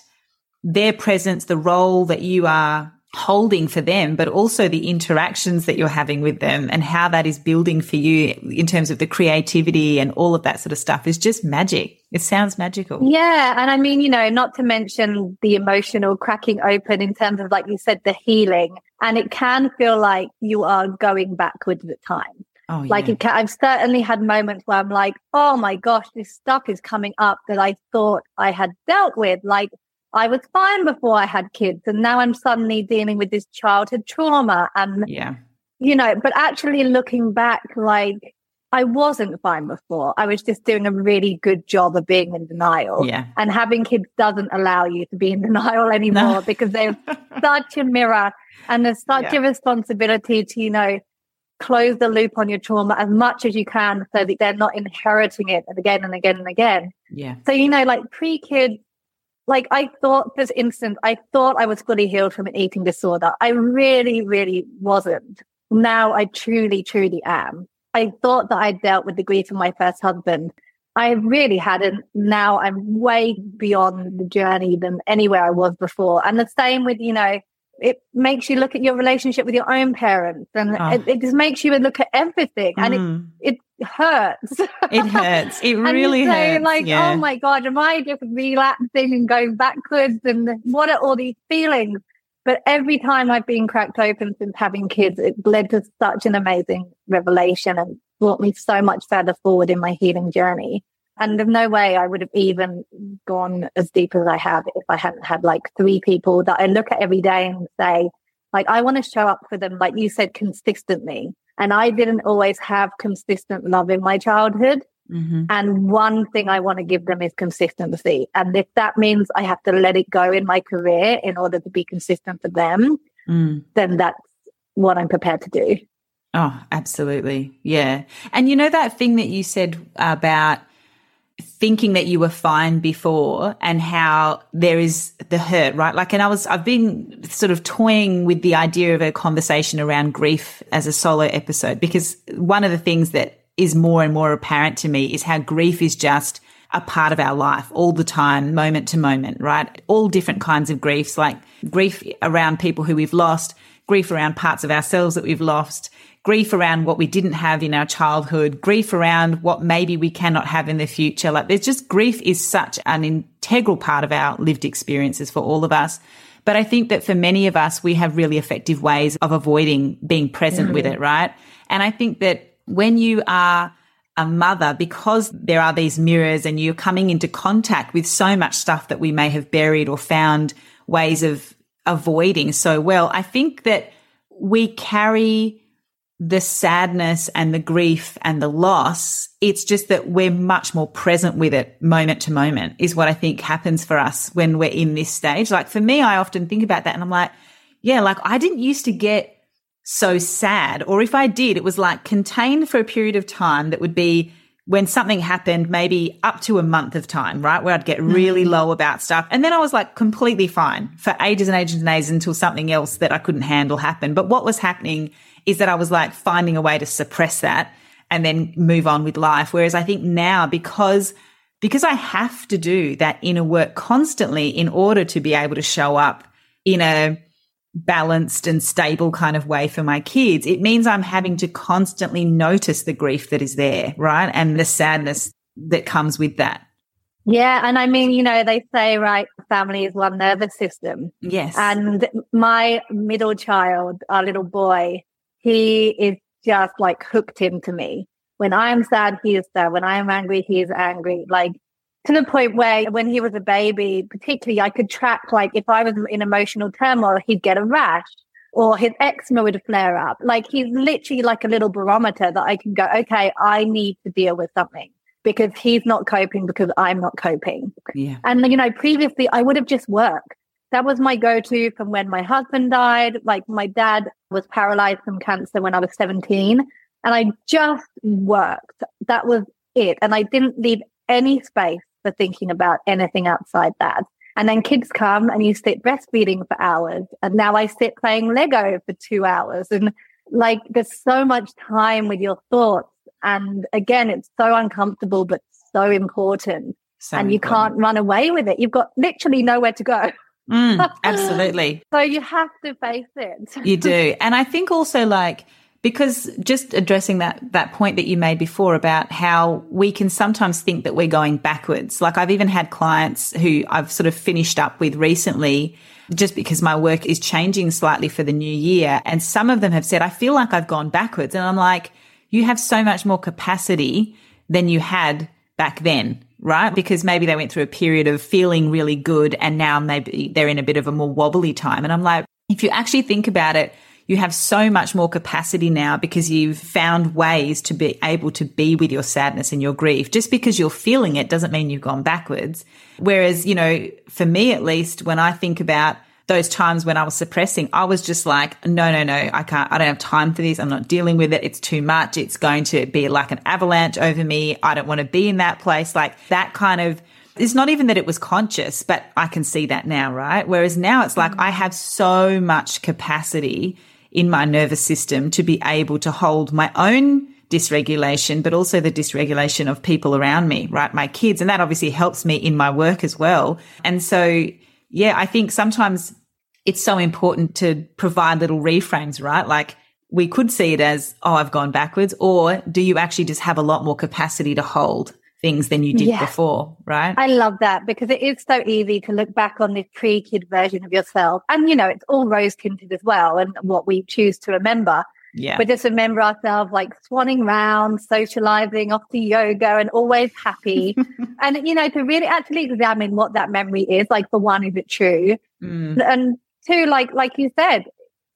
their presence, the role that you are holding for them, but also the interactions that you're having with them and how that is building for you in terms of the creativity and all of that sort of stuff is just magic. It sounds magical. Yeah. And I mean, you know, not to mention the emotional cracking open in terms of, like you said, the healing. And it can feel like you are going backwards at times. Oh, yeah. Like it can, I've certainly had moments where I'm like, oh my gosh, this stuff is coming up that I thought I had dealt with. Like I was fine before I had kids, and now I'm suddenly dealing with this childhood trauma. And, yeah, you know, but actually looking back, like I wasn't fine before. I was just doing a really good job of being in denial. Yeah. And having kids doesn't allow you to be in denial anymore no. because they're such a mirror and there's such yeah. a responsibility to, you know, close the loop on your trauma as much as you can so that they're not inheriting it again and again and again. Yeah. So, you know, like pre kids, like I thought this instant, I thought I was fully healed from an eating disorder. I really, really wasn't. Now I truly, truly am. I thought that I dealt with the grief of my first husband. I really hadn't. Now I'm way beyond the journey than anywhere I was before. And the same with, you know, it makes you look at your relationship with your own parents and oh. it, it, just makes you look at everything and mm. it, it hurts. It hurts. It really hurts. like, yeah. oh my God, am I just relapsing and going backwards? And what are all these feelings? But every time I've been cracked open since having kids, it led to such an amazing revelation and brought me so much further forward in my healing journey. And there's no way I would have even gone as deep as I have if I hadn't had like three people that I look at every day and say, like, I want to show up for them, like you said, consistently. And I didn't always have consistent love in my childhood. Mm-hmm. And one thing I want to give them is consistency. And if that means I have to let it go in my career in order to be consistent for them, mm. then that's what I'm prepared to do. Oh, absolutely. Yeah. And you know that thing that you said about thinking that you were fine before and how there is the hurt, right? Like, and I was, I've been sort of toying with the idea of a conversation around grief as a solo episode because one of the things that is more and more apparent to me is how grief is just a part of our life all the time, moment to moment, right? All different kinds of griefs, like grief around people who we've lost, grief around parts of ourselves that we've lost, grief around what we didn't have in our childhood, grief around what maybe we cannot have in the future. Like there's just grief is such an integral part of our lived experiences for all of us. But I think that for many of us, we have really effective ways of avoiding being present mm-hmm. with it, right? And I think that when you are a mother, because there are these mirrors and you're coming into contact with so much stuff that we may have buried or found ways of avoiding so well, I think that we carry the sadness and the grief and the loss. It's just that we're much more present with it moment to moment is what I think happens for us when we're in this stage. Like for me, I often think about that and I'm like, yeah, like I didn't used to get so sad. Or if I did, it was like contained for a period of time that would be when something happened, maybe up to a month of time, right? Where I'd get really mm-hmm. low about stuff. And then I was like completely fine for ages and ages and ages until something else that I couldn't handle happened. But what was happening is that I was like finding a way to suppress that and then move on with life. Whereas I think now because because I have to do that inner work constantly in order to be able to show up in a balanced and stable kind of way for my kids, it means I'm having to constantly notice the grief that is there, right? And the sadness that comes with that. Yeah. And I mean, you know, they say, right, family is one nervous system. Yes. And my middle child, our little boy, he is just like hooked into me. When I am sad, he is sad. When I am angry, he is angry. Like to the point where when he was a baby, particularly, I could track like if I was in emotional turmoil, he'd get a rash or his eczema would flare up. Like he's literally like a little barometer that I can go, okay, I need to deal with something because he's not coping because I'm not coping. Yeah. And, you know, previously I would have just worked. That was my go to from when my husband died. Like my dad was paralyzed from cancer when I was 17 and I just worked. That was it. And I didn't leave any space for thinking about anything outside that. And then kids come and you sit breastfeeding for hours. And now I sit playing Lego for two hours. And like there's so much time with your thoughts. And again, it's so uncomfortable, but so important. So and you important. can't run away with it. You've got literally nowhere to go. Mm, absolutely. so you have to face it. you do. And I think also like, because just addressing that that point that you made before about how we can sometimes think that we're going backwards. Like i've even had clients who i've sort of finished up with recently just because my work is changing slightly for the new year. And some of them have said i feel like i've gone backwards. And i'm like you have so much more capacity than you had back then right? Because maybe they went through a period of feeling really good and now maybe they're in a bit of a more wobbly time. And i'm like if you actually think about it you have so much more capacity now because you've found ways to be able to be with your sadness and your grief. Just because you're feeling it doesn't mean you've gone backwards. Whereas, you know, for me at least, when I think about those times when I was suppressing, I was just like, no, no, no, I can't, I don't have time for this. I'm not dealing with it. It's too much. It's going to be like an avalanche over me. I don't want to be in that place. Like that kind of, it's not even that it was conscious, but I can see that now, right? Whereas now it's like mm. I have so much capacity in my nervous system to be able to hold my own dysregulation, but also the dysregulation of people around me, right? My kids. And that obviously helps me in my work as well. And so, yeah, I think sometimes it's so important to provide little reframes, right? Like we could see it as, oh, I've gone backwards, or do you actually just have a lot more capacity to hold things than you did yeah. before, right? I love that because it is so easy to look back on this pre kid version of yourself. And, you know, it's all rose tinted as well and what we choose to remember. Yeah. But just remember ourselves like swanning round, socializing, off to yoga and always happy. and, you know, to really actually examine what that memory is. Like, for one, is it true? Mm. And two, like, like you said,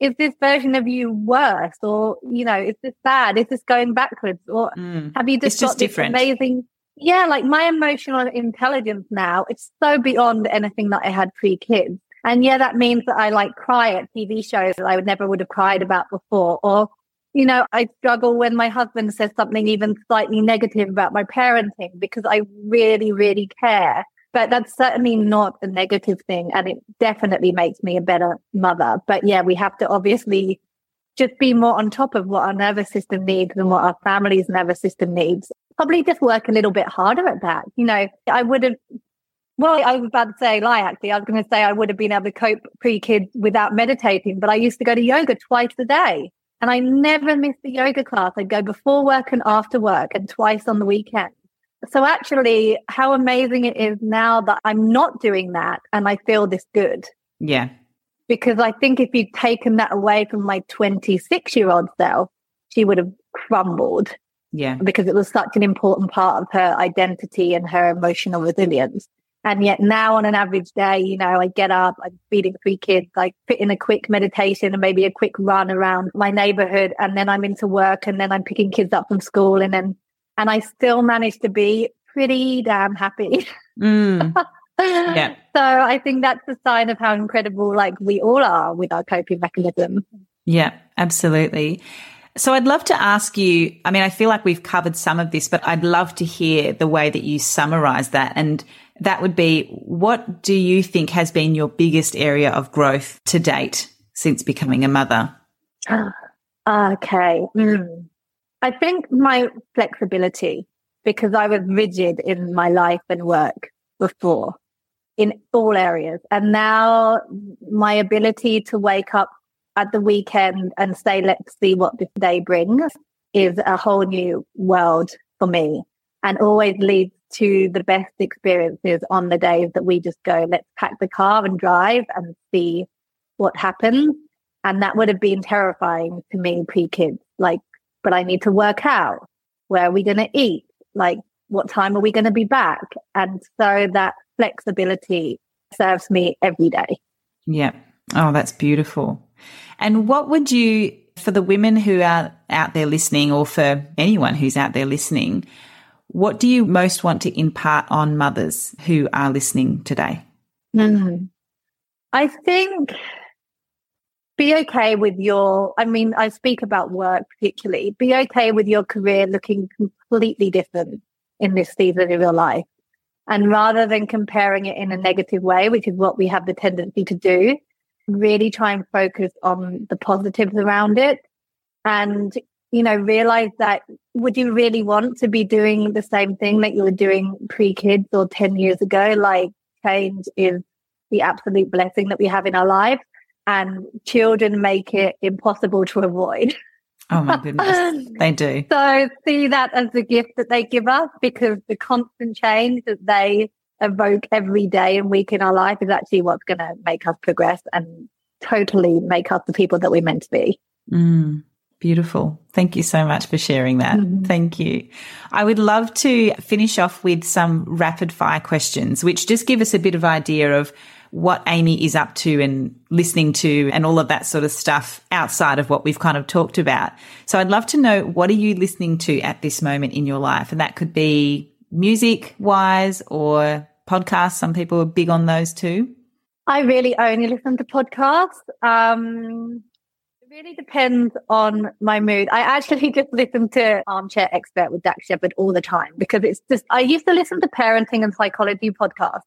is this version of you worse or, you know, is this bad? Is this going backwards? Or mm. have you just, just got this amazing yeah, like my emotional intelligence now, it's so beyond anything that I had pre kids. And yeah, that means that I like cry at TV shows that I would never would have cried about before. Or, you know, I struggle when my husband says something even slightly negative about my parenting because I really, really care. But that's certainly not a negative thing. And it definitely makes me a better mother. But yeah, we have to obviously just be more on top of what our nervous system needs and what our family's nervous system needs. Probably just work a little bit harder at that. You know, I would have, well, I was about to say lie, actually. I was going to say I would have been able to cope pre kids without meditating, but I used to go to yoga twice a day and I never missed a yoga class. I'd go before work and after work and twice on the weekend. So actually, how amazing it is now that I'm not doing that and I feel this good. Yeah because I think if you'd taken that away from my 26 year old self, she would have crumbled. Yeah. Because it was such an important part of her identity and her emotional resilience. And yet now on an average day, you know, I get up, I'm feeding three kids, I fit in a quick meditation and maybe a quick run around my neighborhood. And then I'm into work and then I'm picking kids up from school. And then, and I still manage to be pretty damn happy. Mm. yeah. So I think that's a sign of how incredible like we all are with our coping mechanism. Yeah, absolutely. So I'd love to ask you, I mean, I feel like we've covered some of this, but I'd love to hear the way that you summarize that. And that would be, what do you think has been your biggest area of growth to date since becoming a mother? okay. Mm. I think my flexibility, because I was rigid in my life and work before in all areas. And now my ability to wake up at the weekend and say, let's see what this day brings is a whole new world for me and always leads to the best experiences on the days that we just go, let's pack the car and drive and see what happens. And that would have been terrifying to me pre kids. Like, but I need to work out. Where are we going to eat? Like, what time are we going to be back? And so that flexibility serves me every day. Yeah. Oh, that's beautiful. And what would you, for the women who are out there listening, or for anyone who's out there listening, what do you most want to impart on mothers who are listening today? Mm. I think be okay with your, I mean, I speak about work particularly, be okay with your career looking completely different in this season of your life. And rather than comparing it in a negative way, which is what we have the tendency to do, really try and focus on the positives around it. And you know realize that would you really want to be doing the same thing that you were doing pre-kids or 10 years ago? Like change is the absolute blessing that we have in our lives and children make it impossible to avoid. Oh my goodness. They do. So see that as a gift that they give us because the constant change that they evoke every day and week in our life is actually what's going to make us progress and totally make us the people that we're meant to be. Mm, beautiful. Thank you so much for sharing that. Mm-hmm. Thank you. I would love to finish off with some rapid fire questions, which just give us a bit of idea of what Amy is up to and listening to and all of that sort of stuff outside of what we've kind of talked about. So I'd love to know what are you listening to at this moment in your life? And that could be music wise or podcasts. Some people are big on those too. I really only listen to podcasts. Um, it really depends on my mood. I actually just listen to Armchair Expert with Dax Shepard all the time because it's just, I used to listen to parenting and psychology podcasts,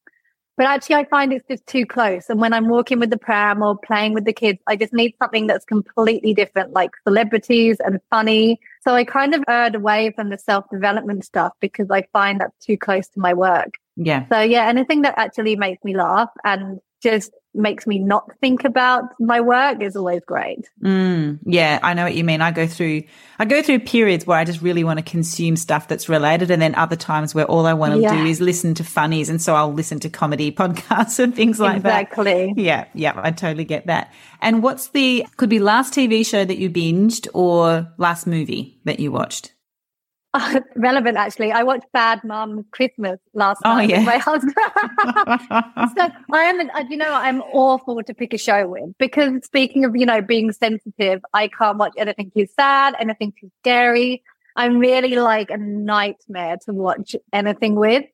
but actually I find it's just too close. And when I'm walking with the pram or playing with the kids, I just need something that's completely different, like celebrities and funny so I kind of erred away from the self development stuff because I find that's too close to my work. Yeah. So yeah, anything that actually makes me laugh and just makes me not think about my work is always great. Mm, yeah, I know what you mean. I go through I go through periods where I just really want to consume stuff that's related and then other times where all I want to yeah. do is listen to funnies and so I'll listen to comedy podcasts and things like exactly. that. Exactly. Yeah, yeah, I totally get that. And what's the could be last TV show that you binged or last movie that you watched? relevant actually. I watched Bad Mom Christmas last oh, night yeah. with my husband. so I am, uh, you know, I'm awful to pick a show with because speaking of, you know, being sensitive, I can't watch anything too sad, anything too scary. I'm really like a nightmare to watch anything with.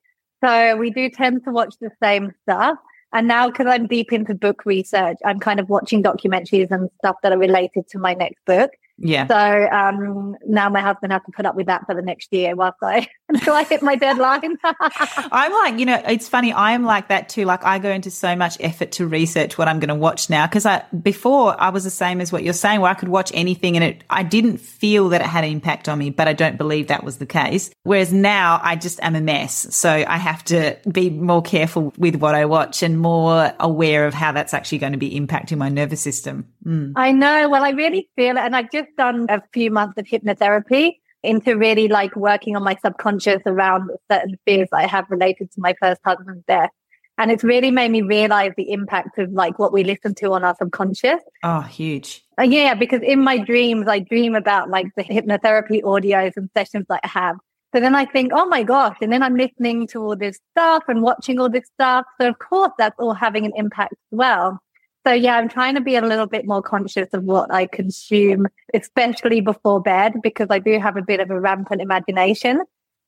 So we do tend to watch the same stuff. And now, because I'm deep into book research, I'm kind of watching documentaries and stuff that are related to my next book. Yeah. So um, now my husband has to put up with that for the next year whilst I until I hit my deadline. I'm like, you know, it's funny. I am like that too. Like I go into so much effort to research what I'm going to watch now because I before I was the same as what you're saying, where I could watch anything and it I didn't feel that it had an impact on me, but I don't believe that was the case. Whereas now I just am a mess, so I have to be more careful with what I watch and more aware of how that's actually going to be impacting my nervous system. Mm. I know. Well, I really feel it, and I just done a few months of hypnotherapy into really like working on my subconscious around certain fears that I have related to my first husband's death. And it's really made me realize the impact of like what we listen to on our subconscious. Oh, huge. Uh, yeah, because in my dreams, I dream about like the hypnotherapy audios and sessions that I have. So then I think, oh my gosh. And then I'm listening to all this stuff and watching all this stuff. So of course that's all having an impact as well. So yeah, I'm trying to be a little bit more conscious of what I consume, especially before bed, because I do have a bit of a rampant imagination.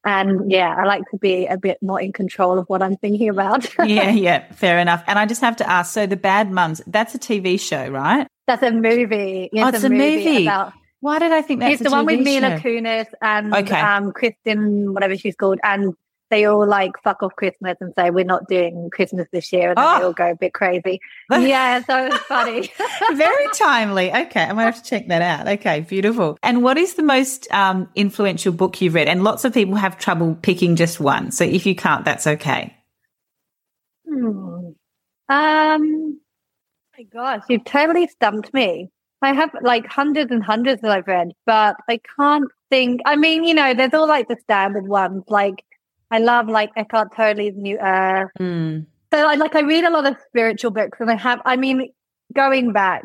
And yeah, I like to be a bit more in control of what I'm thinking about. yeah, yeah, fair enough. And I just have to ask, so the Bad Mums, that's a TV show, right? That's a movie. Yes, oh, it's a, a movie. movie. About, Why did I think that's it's the one with Mila Kunis and okay. um, Kristen, whatever she's called, and they all like fuck off Christmas and say we're not doing Christmas this year, and then oh. they all go a bit crazy. yeah, so it's funny. Very timely. Okay, I'm gonna have to check that out. Okay, beautiful. And what is the most um, influential book you've read? And lots of people have trouble picking just one. So if you can't, that's okay. Hmm. Um. My gosh, you've totally stumped me. I have like hundreds and hundreds that I've read, but I can't think. I mean, you know, there's all like the standard ones, like I love like Eckhart Tolle's New Earth. Mm. So I like I read a lot of spiritual books, and I have. I mean, going back,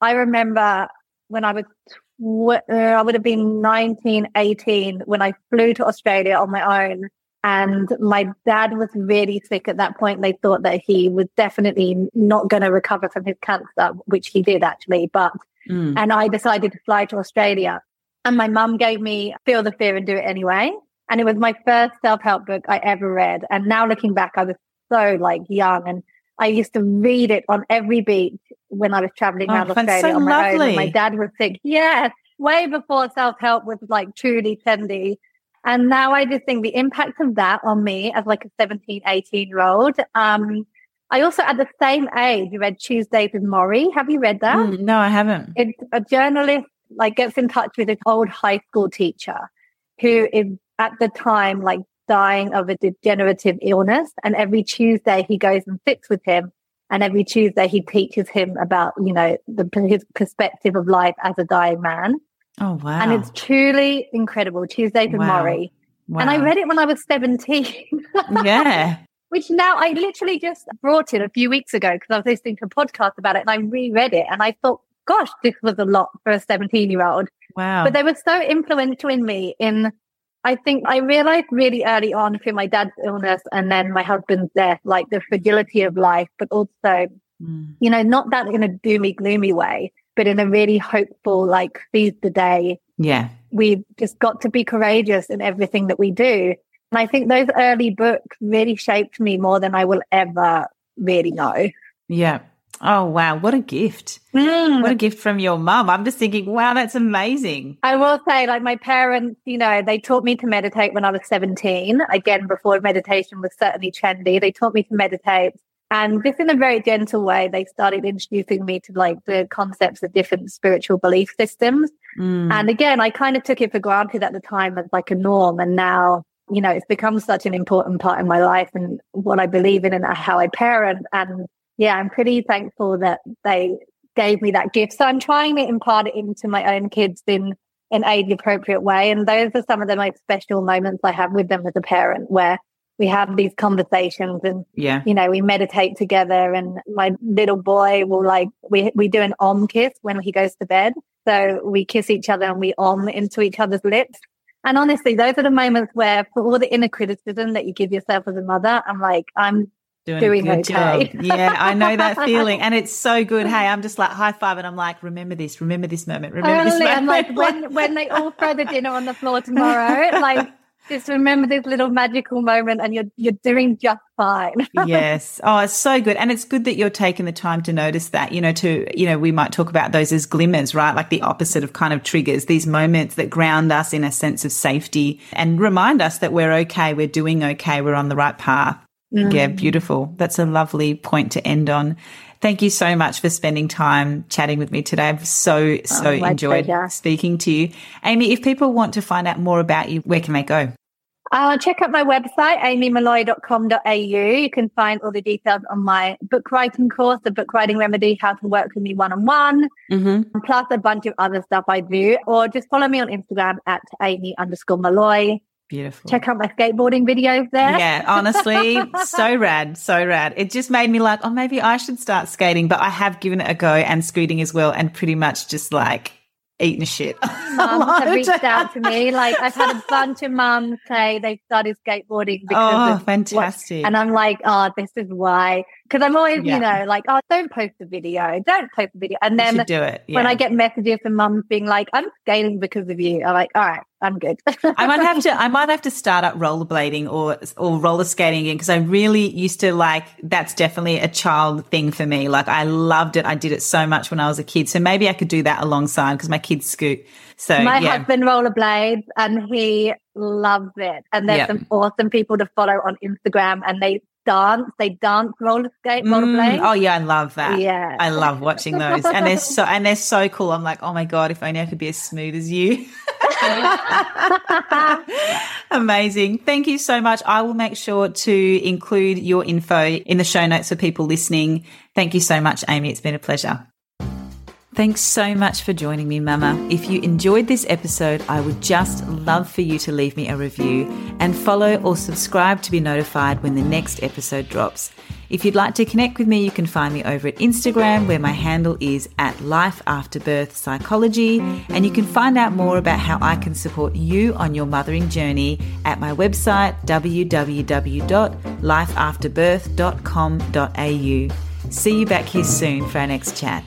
I remember when I was tw- uh, I would have been 19, 18 when I flew to Australia on my own. And my dad was really sick at that point. They thought that he was definitely not going to recover from his cancer, which he did actually. But, mm. and I decided to fly to Australia. And my mum gave me Feel the Fear and Do It Anyway. And it was my first self help book I ever read. And now looking back, I was so like young and I used to read it on every beach when I was traveling oh, around Australia so on my lovely. own. my dad was sick. Yes, way before self help was like truly trendy. And now I just think the impact of that on me as like a 17, 18 year old. Um, I also at the same age read Tuesdays with Morrie. Have you read that? Mm, no, I haven't. It's a journalist like gets in touch with an old high school teacher who is at the time like dying of a degenerative illness. And every Tuesday he goes and sits with him. And every Tuesday he teaches him about, you know, the, his perspective of life as a dying man. Oh, wow. And it's truly incredible. Tuesdays with wow. Morrie. Wow. And I read it when I was 17. yeah. Which now I literally just brought it a few weeks ago because I was listening to a podcast about it and I reread it and I thought, gosh, this was a lot for a 17 year old. Wow. But they were so influential in me in I think I realized really early on through my dad's illness and then my husband's death, like the fragility of life, but also, mm. you know, not that in a doomy, gloomy way, but in a really hopeful, like seize the day. Yeah. We've just got to be courageous in everything that we do. And I think those early books really shaped me more than I will ever really know. Yeah. Oh, wow. What a gift. Mm. What a gift from your mum. I'm just thinking, wow, that's amazing. I will say, like, my parents, you know, they taught me to meditate when I was 17. Again, before meditation was certainly trendy, they taught me to meditate. And just in a very gentle way, they started introducing me to like the concepts of different spiritual belief systems. Mm. And again, I kind of took it for granted at the time as like a norm. And now, you know, it's become such an important part in my life and what I believe in and how I parent. And yeah, I'm pretty thankful that they gave me that gift. So I'm trying to impart it into my own kids in an age appropriate way. And those are some of the most special moments I have with them as a parent where we have these conversations and yeah you know we meditate together and my little boy will like we we do an om kiss when he goes to bed so we kiss each other and we om into each other's lips and honestly those are the moments where for all the inner criticism that you give yourself as a mother i'm like i'm doing, doing okay. Job. Yeah, I know that feeling. And it's so good. Hey, I'm just like high five and I'm like, remember this, remember this moment, remember this moment. I'm like, when, when they all throw the dinner on the floor tomorrow, like, just remember this little magical moment and you're you're doing just fine. yes. Oh, it's so good. And it's good that you're taking the time to notice that, you know, to, you know, we might talk about those as glimmers, right? Like the opposite of kind of triggers, these moments that ground us in a sense of safety and remind us that we're okay, we're doing okay, we're on the right path. Mm. Yeah, beautiful. That's a lovely point to end on. Thank you so much for spending time chatting with me today. I've so, so oh, enjoyed pleasure. speaking to you. Amy, if people want to find out more about you, where can they go? Uh, check out my website, amymolloy.com.au. You can find all the details on my book writing course, the book writing remedy, how to work with me one on one, plus a bunch of other stuff I do. Or just follow me on Instagram at amy underscore molloy. Beautiful. Check out my skateboarding videos there. Yeah, honestly, so rad, so rad. It just made me like, oh, maybe I should start skating, but I have given it a go and scooting as well, and pretty much just like eating shit. Mums have reached out to me. Like I've had a bunch of mums say they started skateboarding because oh, of fantastic. What, and I'm like, oh, this is why. Because I'm always, yeah. you know, like, oh, don't post the video, don't post the video. And then do it. Yeah. when I get messages from mums being like, I'm scaling because of you, I'm like, all right, I'm good. I might have to, I might have to start up rollerblading or or roller skating again because I really used to like. That's definitely a child thing for me. Like I loved it. I did it so much when I was a kid. So maybe I could do that alongside because my kids scoot. So my yeah. husband rollerblades and he loves it. And there's yep. some awesome people to follow on Instagram and they dance. They dance roller skate, rollerblade. Mm, oh yeah, I love that. Yeah, I love watching those, and they're so and they're so cool. I'm like, oh my god, if only I could be as smooth as you. Amazing. Thank you so much. I will make sure to include your info in the show notes for people listening. Thank you so much, Amy. It's been a pleasure. Thanks so much for joining me, Mama. If you enjoyed this episode, I would just love for you to leave me a review and follow or subscribe to be notified when the next episode drops. If you'd like to connect with me, you can find me over at Instagram, where my handle is at Life After Birth Psychology, and you can find out more about how I can support you on your mothering journey at my website www.lifeafterbirth.com.au. See you back here soon for our next chat.